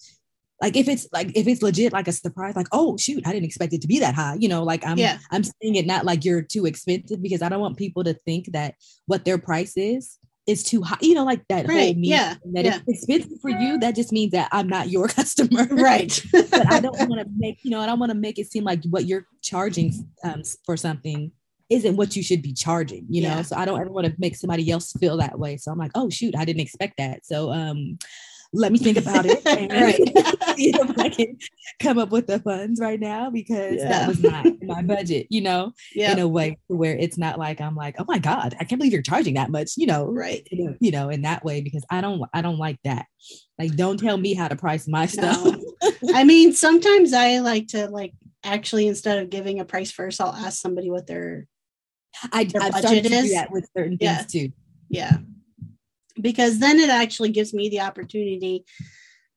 like if it's like if it's legit like a surprise like oh shoot i didn't expect it to be that high you know like i'm Yeah. i'm saying it not like you're too expensive because i don't want people to think that what their price is is too high you know like that whole Right, meme yeah, that yeah. it's expensive for you that just means that i'm not your customer right. but i don't want to make you know i don't want to make it seem like what you're charging um, for something isn't what you should be charging you know Yeah. so i don't ever want to make somebody else feel that way so i'm like oh shoot i didn't expect that so um let me think about it and Right. see if I can come up with the funds right now because Yeah. that was not my budget, you know, yeah. in a way where it's not like I'm like, oh my God, I can't believe you're charging that much, you know, Right. you know, in that way because I don't I don't like that. Like don't tell me how to price my stuff. No. I mean, sometimes I like to like actually instead of giving a price first, I'll ask somebody what their I Their I've budget started to do is? that with certain Yeah. things too. yeah. Because then it actually gives me the opportunity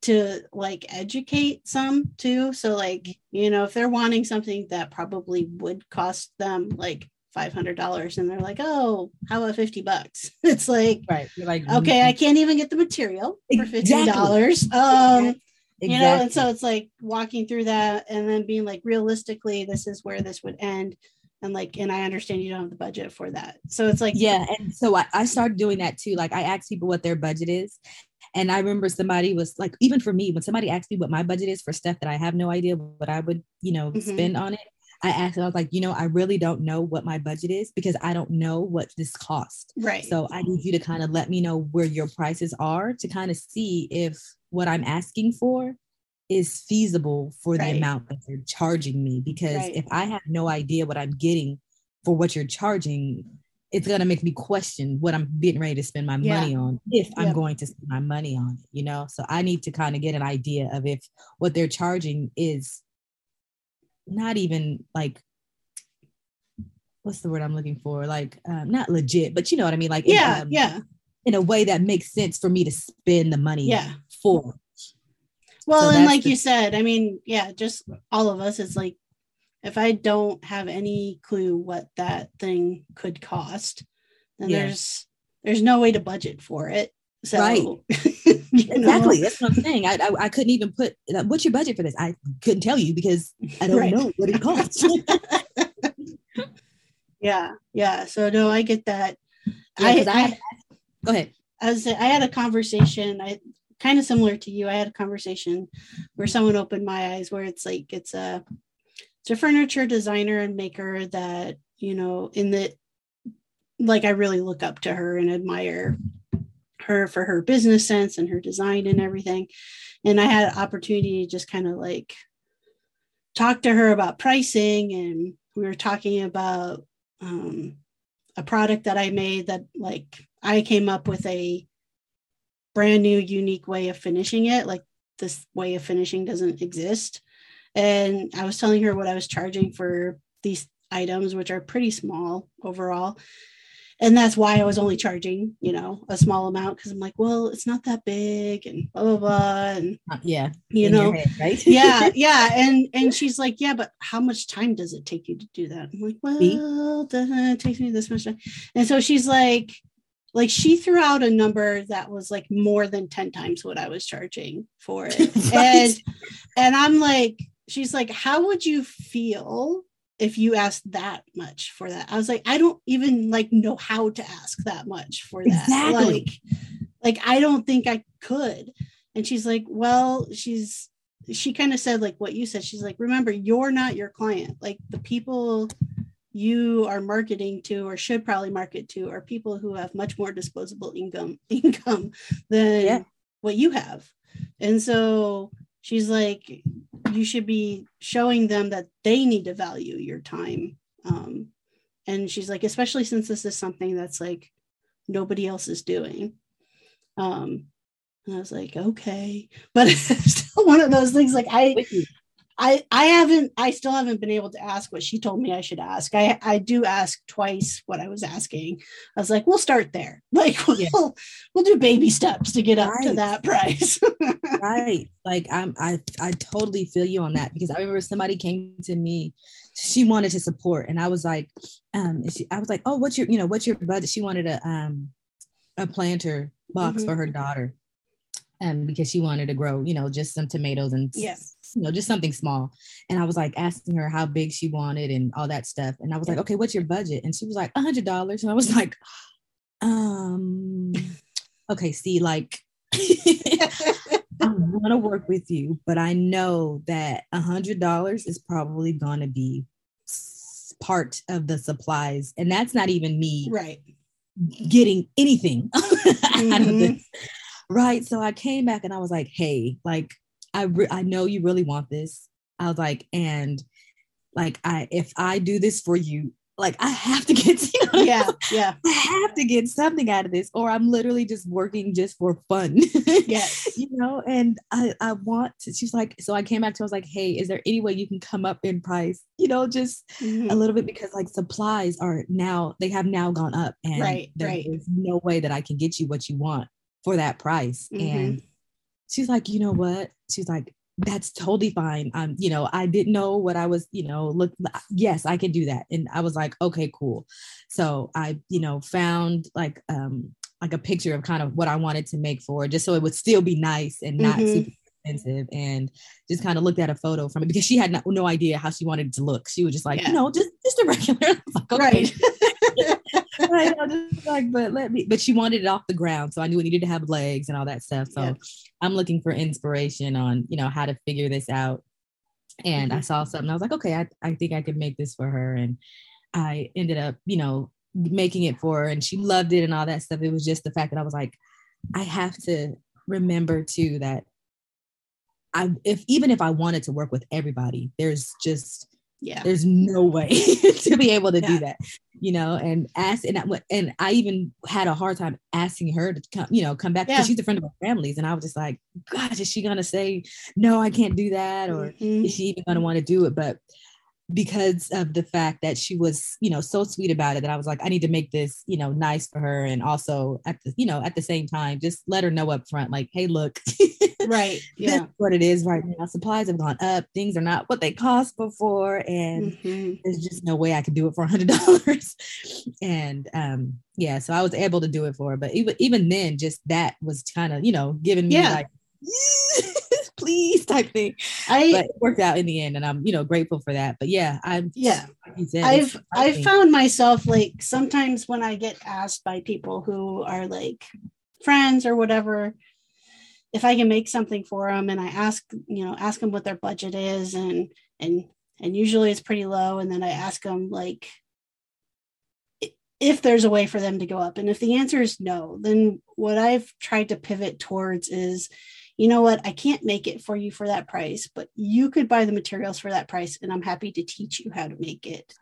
to like educate some too. So like, you know, if they're wanting something that probably would cost them like five hundred dollars and they're like, oh, how about fifty bucks? It's like, Right. You're like okay, I can't even get the material for fifty Exactly. dollars. Um exactly. you know and so it's like walking through that and then being like realistically this is where this would end and like and i understand you don't have the budget for that. So it's like yeah and so I, I started doing that too. Like i ask people what their budget is and i remember somebody was like even for me when somebody asked me what my budget is for stuff that i have no idea what i would you know Mhm. spend on it i asked i was like you know i really don't know what my budget is because i don't know what this costs. Right. So i need you to kind of let me know where your prices are to kind of see if what i'm asking for is feasible for the amount that you're charging me because Right. if i have no idea what i'm getting for what you're charging it's going to make me question what i'm getting ready to spend my Yeah. money on if i'm going to spend my money on it you know? So i need to kind of get an idea of if what they're charging is not even like what's the word i'm looking for? Like um, not legit but you know what i mean? Like in, yeah um, yeah. in a way that makes sense for me to spend the money yeah. for well So and like the- you said i mean yeah just all of us it's like if i don't have any clue what that thing could cost then Yeah. there's there's no way to budget for it so Right. know? exactly that's what i'm saying I, I i couldn't even put what's your budget for this i couldn't tell you because i don't Right. know what it costs yeah yeah so no i get that Yeah, 'cause I have- go ahead I was I had a conversation I kind of similar to you. I had a conversation where someone opened my eyes where it's like it's a it's a furniture designer and maker that you know in the like I really look up to her and admire her for her business sense and her design and everything. And I had an opportunity to just kind of like talk to her about pricing and we were talking about um, a product that I made that like I came up with a brand new unique way of finishing it like this way of finishing doesn't exist. And I was telling her what I was charging for these items which are pretty small overall. And that's why I was only charging you know a small amount because I'm like well it's not that big and blah blah blah and Uh, yeah you in know. head, right? Yeah yeah and and she's like yeah but how much time does it take you to do that? I'm like well it takes me this much time. And so she's like like she threw out a number that was like more than 10 times what i was charging for it. Right. and and i'm like she's like how would you feel if you asked that much for that? I was like i don't even like know how to ask that much for that. Exactly. like like i don't think i could. And she's like well she's she kind of said like what you said. She's like remember you're not your client. Like the people you are marketing to or should probably market to are people who have much more disposable income income than Yeah. what you have and so she's like you should be showing them that they need to value your time um, and she's like especially since this is something that's like nobody else is doing um, and i was like okay but it's still one of those things like i. I I haven't I still haven't been able to ask what she told me I should ask. I I do ask twice what I was asking. I was like, we'll start there. Like we'll Yeah. we'll do baby steps to get up to that price. right like i'm i i totally feel you on that because i remember somebody came to me she wanted to support and i was like um she, i was like oh what's your you know what's your budget she wanted a um a planter box Mhm. for her daughter and because she wanted to grow, you know, just some tomatoes and yes, you know, just something small. And I was like asking her how big she wanted and all that stuff. And I was like, okay, what's your budget? And she was like, a hundred dollars. And I was like, um, okay, see, like I want to work with you, but I know that a hundred dollars is probably going to be part of the supplies, and that's not even me, right? Getting anything mm-hmm. out of this, right? So I came back and I was like, "Hey, like, I re- I know you really want this." I was like, and like, I if I do this for you, like I have to get, you know, yeah, yeah, I have to get something out of this, or I'm literally just working just for fun. yes, you know, and I I want to. She's like, so I came back to. Her, I was like, hey, is there any way you can come up in price? You know, just mm-hmm. a little bit because like supplies are now they have now gone up, and right, there right. is no way that I can get you what you want for that price. Mm-hmm. And she's like, you know what? She's like, that's totally fine. Um, you know, I didn't know what I was, you know, look, yes, I can do that. And I was like, okay, cool. So I, you know, found like, um, like a picture of kind of what I wanted to make for just so it would still be nice and not mm-hmm. super expensive and just kind of looked at a photo from it because she had no, no idea how she wanted it to look. She was just like, yeah. no, just, just a regular. Like, okay. Right. I just like, but let me, but she wanted it off the ground. So I knew it needed to have legs and all that stuff. So yeah. I'm looking for inspiration on, you know, how to figure this out. And mm-hmm. I saw something, I was like, okay, I, I think I could make this for her. And I ended up, you know, making it for her and she loved it and all that stuff. It was just the fact that I was like, I have to remember too that I, if even if I wanted to work with everybody, there's just, yeah there's no way to be able to yeah. do that you know and ask and I, and I even had a hard time asking her to come you know come back because yeah. she's a friend of our families and I was just like gosh is she gonna say no I can't do that or mm-hmm. is she even gonna want to do it but because of the fact that she was you know so sweet about it that I was like I need to make this you know nice for her. And also at the you know at the same time just let her know up front like hey look right yeah. what it is right now. Supplies have gone up. Things are not what they cost before and mm-hmm. there's just no way i could do it for a hundred dollars. And um yeah so i was able to do it for her but even even then just that was kind of you know giving me yeah. like please type thing i but it worked out in the end and i'm you know grateful for that but yeah I'm yeah. Like I've i've found myself like sometimes when i get asked by people who are like friends or whatever if I can make something for them and I ask, you know, ask them what their budget is and and and usually it's pretty low and then I ask them like if there's a way for them to go up and if the answer is no, then what I've tried to pivot towards is you know what, I can't make it for you for that price, but you could buy the materials for that price and I'm happy to teach you how to make it.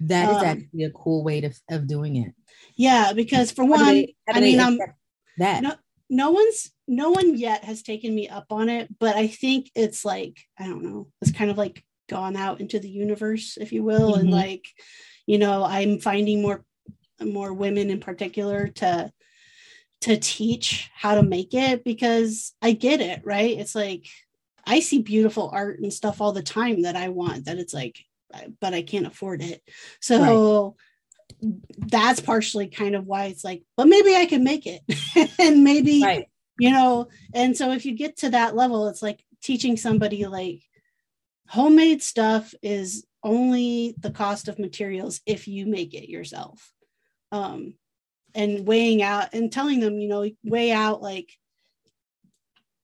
That is um, actually a cool way to, of doing it. Yeah, because for one, they, I mean, I'm that no, no one's no one yet has taken me up on it, but I think it's like, I don't know, it's kind of like gone out into the universe, if you will. Mm-hmm. And like, you know, I'm finding more more women in particular to to teach how to make it because I get it, right? It's like I see beautiful art and stuff all the time that I want that it's like but I can't afford it. So right. that's partially kind of why it's like, but maybe I can make it. and maybe right you know and so if you get to that level it's like teaching somebody like homemade stuff is only the cost of materials if you make it yourself um and weighing out and telling them you know weigh out like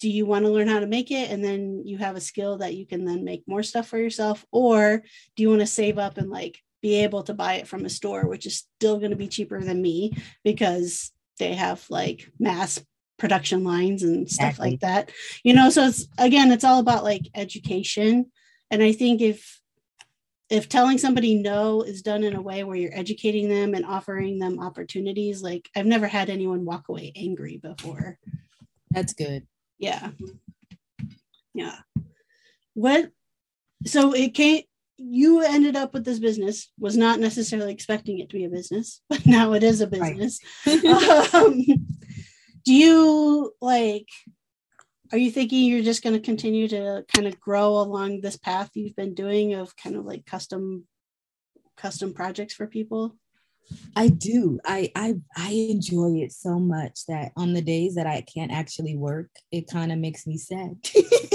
do you want to learn how to make it? And then you have a skill that you can then make more stuff for yourself. Or do you want to save up and like be able to buy it from a store which is still going to be cheaper than me because they have like mass production lines and stuff exactly. like that. You know so it's again it's all about like education. And i think if if telling somebody no is done in a way where you're educating them and offering them opportunities like i've never had anyone walk away angry before. That's good. Yeah. Yeah. What so it can't you ended up with this business was not necessarily expecting it to be a business but now it is a business. Right. um, do you like are you thinking you're just going to continue to kind of grow along this path you've been doing of kind of like custom custom projects for people I do. I I I enjoy it so much that on the days that I can't actually work, it kind of makes me sad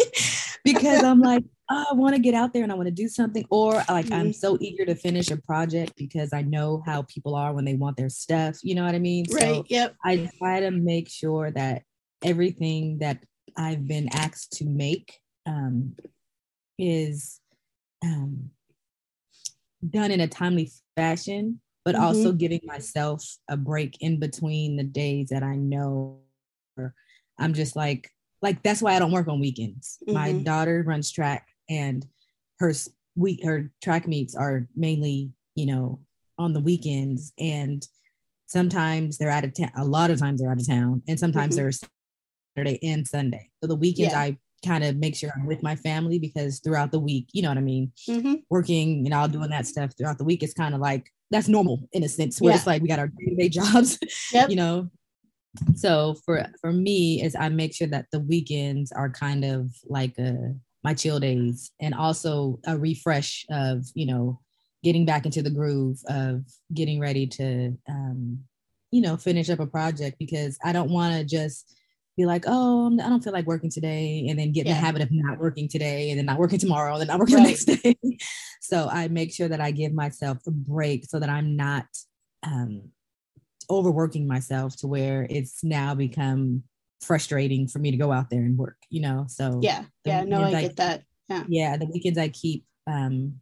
because I'm like, oh, I want to get out there and I want to do something, or like mm-hmm. I'm so eager to finish a project because I know how people are when they want their stuff. You know what I mean? Right. So yep. I try to make sure that everything that I've been asked to make um, is um, done in a timely fashion but mm-hmm. also giving myself a break in between the days that I know I'm just like like that's why I don't work on weekends. Mm-hmm. My daughter runs track and her week her track meets are mainly, you know, on the weekends and sometimes they're out of town a lot of times they're out of town and sometimes mm-hmm. they're Saturday and Sunday. So the weekends yeah. I kind of make sure I'm with my family because throughout the week, you know what I mean, mm-hmm. working you know, doing that stuff throughout the week is kind of like that's normal in a sense where yeah. it's like we got our day-to-day jobs, yep. you know. So for for me is I make sure that the weekends are kind of like a, uh, my chill days and also a refresh of you know getting back into the groove of getting ready to um, you know finish up a project because I don't want to just be like, oh, I don't feel like working today, and then get yeah. the habit of not working today, and then not working tomorrow, and then not working right. the next day. so I make sure that I give myself a break so that I'm not um, overworking myself to where it's now become frustrating for me to go out there and work. You know, so yeah, yeah, no, I, I get that. Yeah, yeah, the weekends I keep. um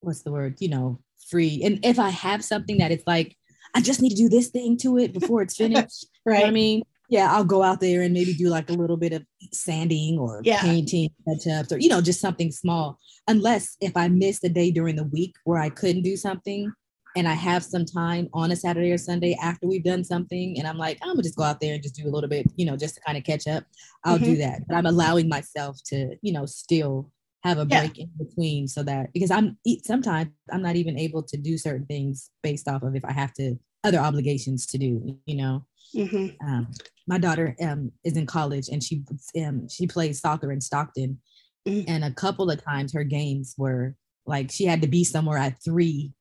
What's the word? You know, free. And if I have something that it's like, I just need to do this thing to it before it's finished. right. You know I mean, yeah, I'll go out there and maybe do like a little bit of sanding or yeah. painting touch-ups or you know just something small. Unless if I missed a day during the week where I couldn't do something and I have some time on a Saturday or Sunday after we've done something and I'm like, I'm gonna just go out there and just do a little bit, you know, just to kind of catch up. I'll mm-hmm. do that. But I'm allowing myself to, you know, still have a break yeah. in between so that because I'm sometimes I'm not even able to do certain things based off of if I have to other obligations to do, you know. Mm-hmm. Um, my daughter um, is in college and she um, she plays soccer in Stockton, mm-hmm. and a couple of times her games were like she had to be somewhere at three.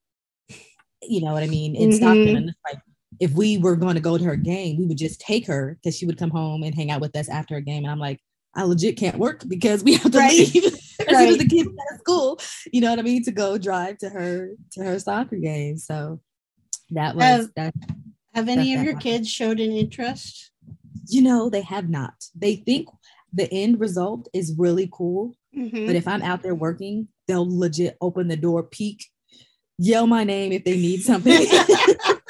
You know what I mean in mm-hmm. Stockton, and like if we were going to go to her game, we would just take her because she would come home and hang out with us after a game. And I'm like, I legit can't work because we have to right. leave as right. soon as the kids of school. You know what I mean to go drive to her to her soccer game. So that was that have any of your kids showed an interest? You know, they have not. They think the end result is really cool. Mm-hmm. But if I'm out there working, they'll legit open the door, peek, yell my name if they need something.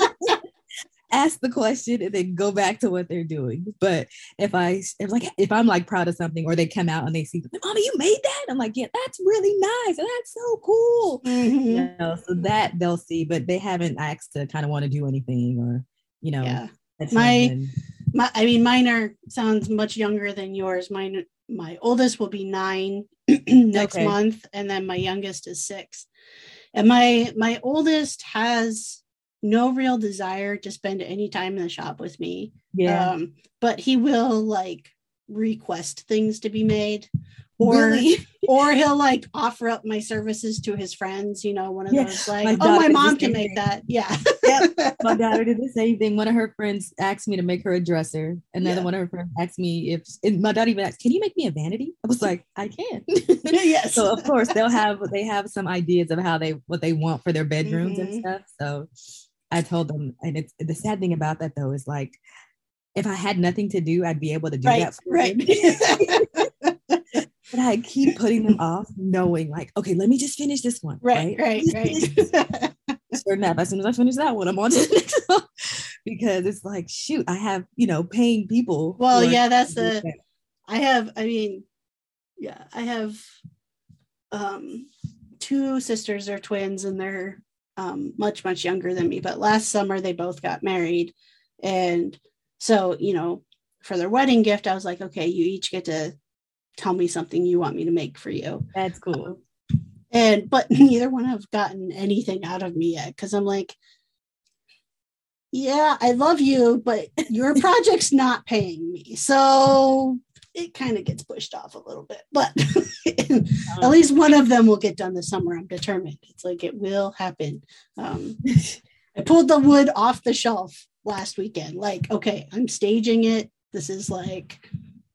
ask the question and then go back to what they're doing. But if I if like if I'm like proud of something or they come out and they see, Mommy, you made that. I'm like, yeah, that's really nice. And that's so cool. Mm-hmm. You know, so that they'll see, but they haven't asked to kind of want to do anything or, you know, yeah. my my I mean mine are sounds much younger than yours. Mine my oldest will be nine next okay. month, and then my youngest is six. And my my oldest has no real desire to spend any time in the shop with me. Yeah. Um, but he will like request things to be made or really? or he'll like offer up my services to his friends you know one of yeah. those like my oh my mom can make thing. that yeah yep. my daughter did the same thing one of her friends asked me to make her a dresser another yeah. one of her friends asked me if my daughter even asked can you make me a vanity i was like i can yes so of course they'll have they have some ideas of how they what they want for their bedrooms mm-hmm. and stuff so I told them, and it's the sad thing about that though is like, if I had nothing to do, I'd be able to do right, that. right. But I keep putting them off, knowing like, okay, let me just finish this one. Right, right, right. right. sure enough, as soon as I finish that one, I'm on to the next one because it's like, shoot, I have you know paying people. Well, yeah, that's the. I have. I mean, yeah, I have um two sisters or twins, and they're um, much much younger than me but last summer they both got married and so you know for their wedding gift i was like okay you each get to tell me something you want me to make for you that's cool um, and but neither one have gotten anything out of me yet because i'm like yeah i love you but your project's not paying me so it kind of gets pushed off a little bit, but at least one of them will get done this summer. I'm determined. It's like it will happen. Um, I pulled the wood off the shelf last weekend. Like, okay, I'm staging it. This is like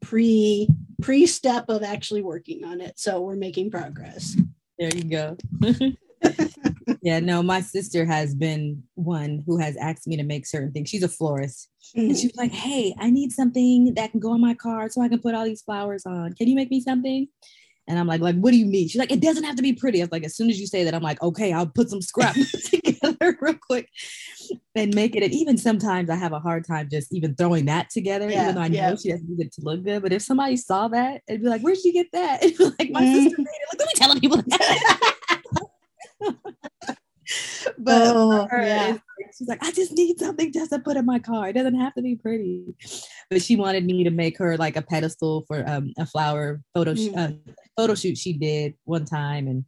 pre pre step of actually working on it. So we're making progress. There you go. yeah, no, my sister has been one who has asked me to make certain things. She's a florist. Mm-hmm. And she was like, Hey, I need something that can go on my card so I can put all these flowers on. Can you make me something? And I'm like, like, what do you mean? She's like, it doesn't have to be pretty. I was like, as soon as you say that, I'm like, okay, I'll put some scrap together real quick and make it. And even sometimes I have a hard time just even throwing that together, yeah, even though I yeah. know she doesn't need it to look good. But if somebody saw that, it'd be like, where'd you get that? It'd be like, my mm-hmm. sister made it. Like, let me tell people that. but oh, her, yeah. she's like, I just need something just to put in my car. It doesn't have to be pretty. But she wanted me to make her like a pedestal for um, a flower photo mm-hmm. uh, photo shoot she did one time, and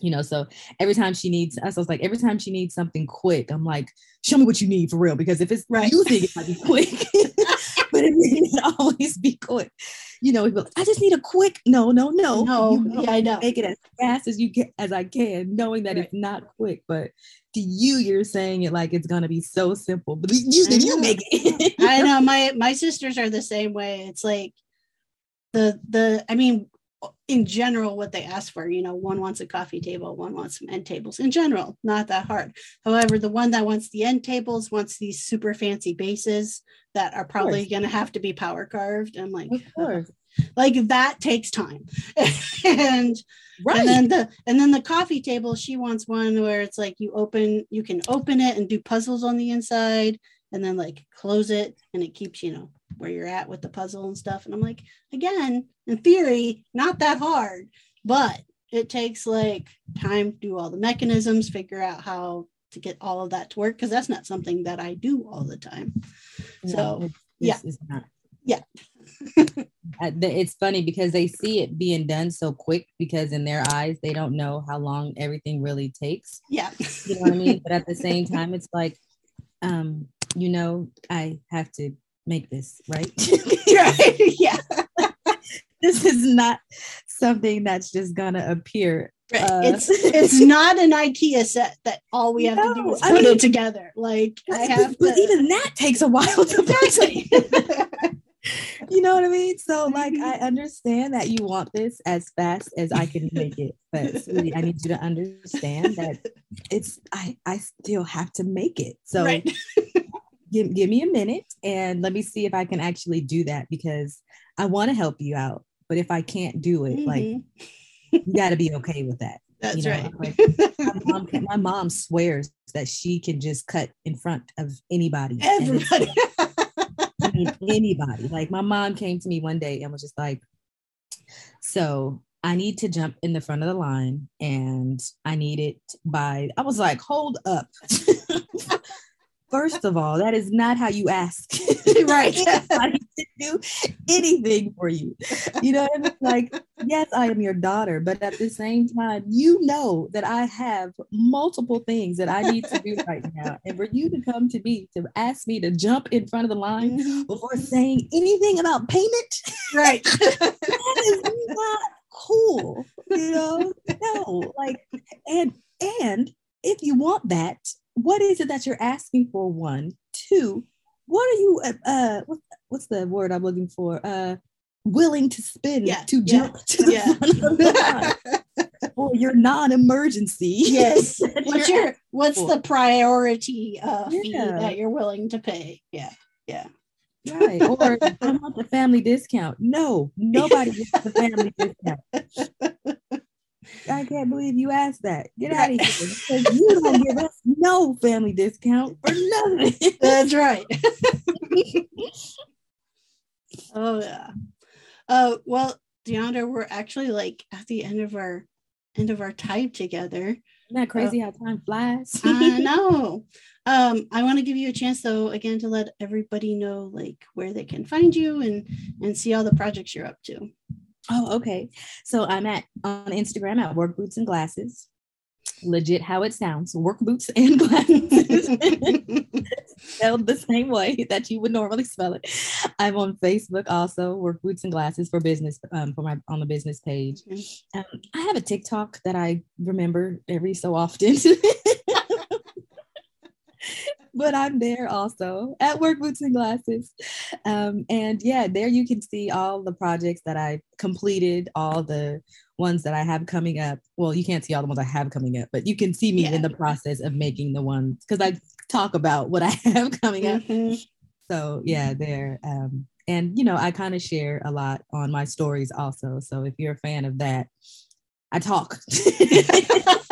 you know, so every time she needs us, I was like, every time she needs something quick, I'm like, show me what you need for real. Because if it's right, you think it might be quick, but it may always be quick you know, I just need a quick no, no, no. No, you know, yeah, I know. Make it as fast as you can as I can, knowing that right. it's not quick. But to you, you're saying it like it's gonna be so simple. But you you make it. I know my my sisters are the same way. It's like the the I mean in general what they ask for you know one wants a coffee table one wants some end tables in general not that hard however the one that wants the end tables wants these super fancy bases that are probably going to have to be power carved. I'm like, of course. like that takes time. and right. and then the and then the coffee table, she wants one where it's like you open, you can open it and do puzzles on the inside and then like close it and it keeps, you know, where you're at with the puzzle and stuff. And I'm like, again, in theory, not that hard, but it takes like time to do all the mechanisms, figure out how to get all of that to work because that's not something that I do all the time. So yeah, yeah. Uh, it's funny because they see it being done so quick because in their eyes they don't know how long everything really takes. Yeah, you know what I mean. But at the same time, it's like, um, you know, I have to make this right. right. Yeah. this is not something that's just gonna appear uh, it's it's not an IKEA set that all we have no, to do is put I mean, it together. Like I have, but to, even that takes a while to exactly. you know what I mean? So like I mm-hmm. understand that you want this as fast as I can make it, but sweetie, I need you to understand that it's I I still have to make it. So right. Give give me a minute and let me see if I can actually do that because I want to help you out. But if I can't do it, mm-hmm. like you got to be okay with that. That's you know? right. Like, my, mom, my, mom, swears that she can just cut in front of anybody. Everybody. I mean, anybody. Like my mom came to me one day and was just like, "So I need to jump in the front of the line, and I need it by." I was like, "Hold up." First of all, that is not how you ask. right. to do anything for you. You know I mean? Like, yes, I am your daughter, but at the same time, you know that I have multiple things that I need to do right now. And for you to come to me to ask me to jump in front of the line mm-hmm. before saying anything about payment. Right. that is not cool. You know? No. Like, and and if you want that, what is it that you're asking for? One, two, what are you? Uh, uh what, what's the word I'm looking for? Uh, willing to spend yeah, to jump yeah, to the yeah. front of the line for your non-emergency. Yes. what's your what's the priority uh, fee that you're willing to pay? Yeah. Yeah. Right. Or I want the family discount. No, nobody gets the family discount. I can't believe you asked that. Get out of here. Because you don't give us no family discount for nothing. That's right. oh yeah. Uh well, Deandra, we're actually like at the end of our end of our time together. Isn't that crazy uh, how time flies? I know. Um, I want to give you a chance though, again, to let everybody know like where they can find you and and see all the projects you're up to. Oh, okay. So I'm at on Instagram at work boots and glasses. Legit how it sounds, work boots and glasses. Spelled the same way that you would normally spell it. I'm on Facebook also, work boots and glasses for business um, for my on the business page. Mm-hmm. Um, I have a TikTok that I remember every so often. but I'm there also at Work Boots and Glasses. Um, and yeah, there you can see all the projects that I completed, all the ones that I have coming up. Well, you can't see all the ones I have coming up, but you can see me yeah. in the process of making the ones because I talk about what I have coming up. Mm-hmm. So yeah, there. Um, and you know, I kind of share a lot on my stories also. So if you're a fan of that, I talk.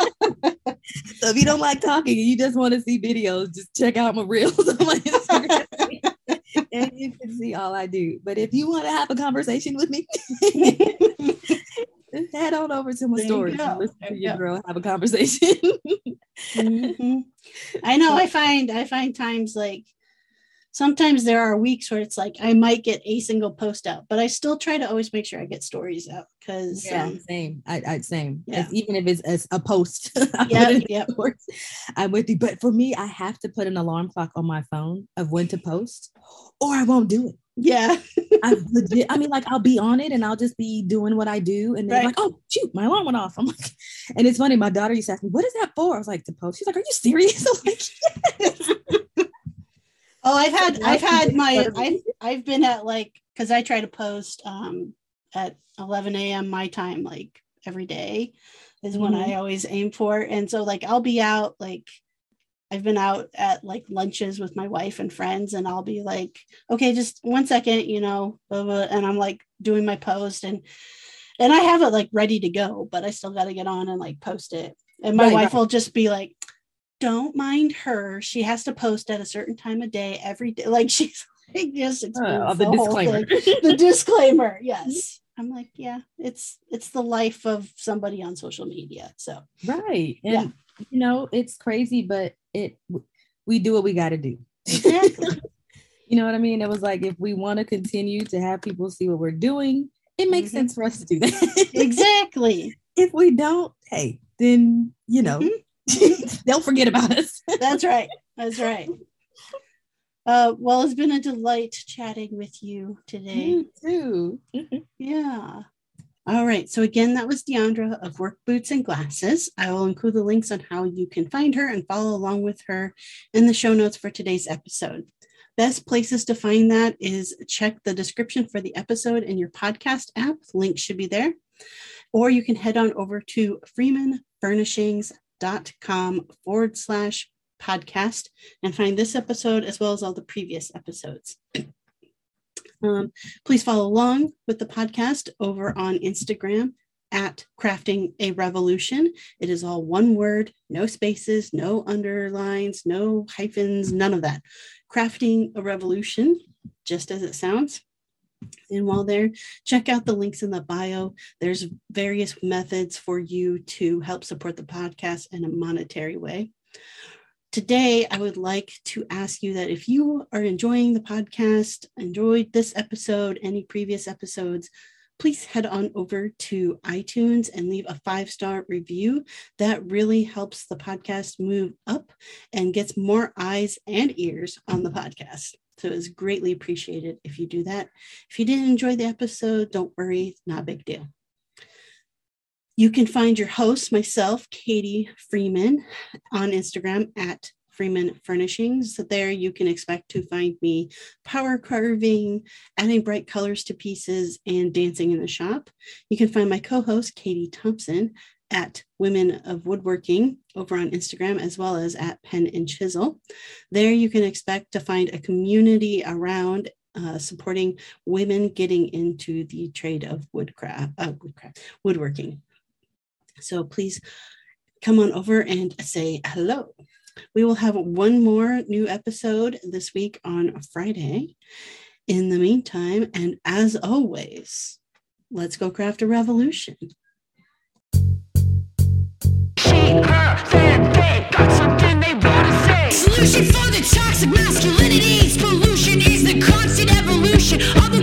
so if you don't like talking and you just want to see videos, just check out my reels on my Instagram. and you can see all I do. But if you want to have a conversation with me, head on over to my there story and listen to your girl have a conversation. mm-hmm. I know. I find I find times like sometimes there are weeks where it's like I might get a single post out, but I still try to always make sure I get stories out because yeah, um, same. I, I same. Yeah. even if it's a, a post, yeah, yeah. I'm with you. But for me, I have to put an alarm clock on my phone of when to post, or I won't do it. Yeah. I legit, I mean, like I'll be on it and I'll just be doing what I do. And then right. like, oh shoot, my alarm went off. I'm like, and it's funny, my daughter used to ask me, what is that for? I was like, to post. She's like, Are you serious? I'm like, yes. Oh, I've had I've had my I've I've been at like because I try to post um at 11 a.m. my time like every day is mm-hmm. when I always aim for. And so like I'll be out like I've been out at like lunches with my wife and friends, and I'll be like, okay, just one second, you know, blah, blah, and I'm like doing my post and and I have it like ready to go, but I still got to get on and like post it. And my right, wife right. will just be like, don't mind her. She has to post at a certain time of day every day. Like she's like just uh, the, the disclaimer. the disclaimer, yes. I'm like, yeah, it's it's the life of somebody on social media. So right, and yeah. you know, it's crazy, but it we do what we got to do. Exactly. you know what I mean? It was like if we want to continue to have people see what we're doing, it makes mm-hmm. sense for us to do that. exactly. If we don't, hey, then you know, mm-hmm. They'll forget about us. That's right. That's right. Uh, well, it's been a delight chatting with you today. You too. yeah. All right. So again, that was Deandra of Work Boots and Glasses. I will include the links on how you can find her and follow along with her in the show notes for today's episode. Best places to find that is check the description for the episode in your podcast app. Link should be there. Or you can head on over to Freeman Furnishings com forward slash podcast and find this episode as well as all the previous episodes. Um, please follow along with the podcast over on Instagram at crafting a revolution. It is all one word, no spaces, no underlines, no hyphens, none of that. Crafting a revolution, just as it sounds. And while there, check out the links in the bio. There's various methods for you to help support the podcast in a monetary way. Today, I would like to ask you that if you are enjoying the podcast, enjoyed this episode, any previous episodes, please head on over to iTunes and leave a five star review. That really helps the podcast move up and gets more eyes and ears on the podcast. So it's greatly appreciated if you do that. If you didn't enjoy the episode, don't worry, not a big deal. You can find your host, myself, Katie Freeman, on Instagram at Freeman Furnishings. So there you can expect to find me power carving, adding bright colors to pieces, and dancing in the shop. You can find my co host, Katie Thompson, at Women of Woodworking over on Instagram, as well as at Pen and Chisel. There you can expect to find a community around uh, supporting women getting into the trade of woodcraft, uh, woodcraft, woodworking. So please come on over and say hello. We will have one more new episode this week on Friday. In the meantime, and as always, let's go craft a revolution. Solution for the toxic masculinity, pollution is the constant evolution of the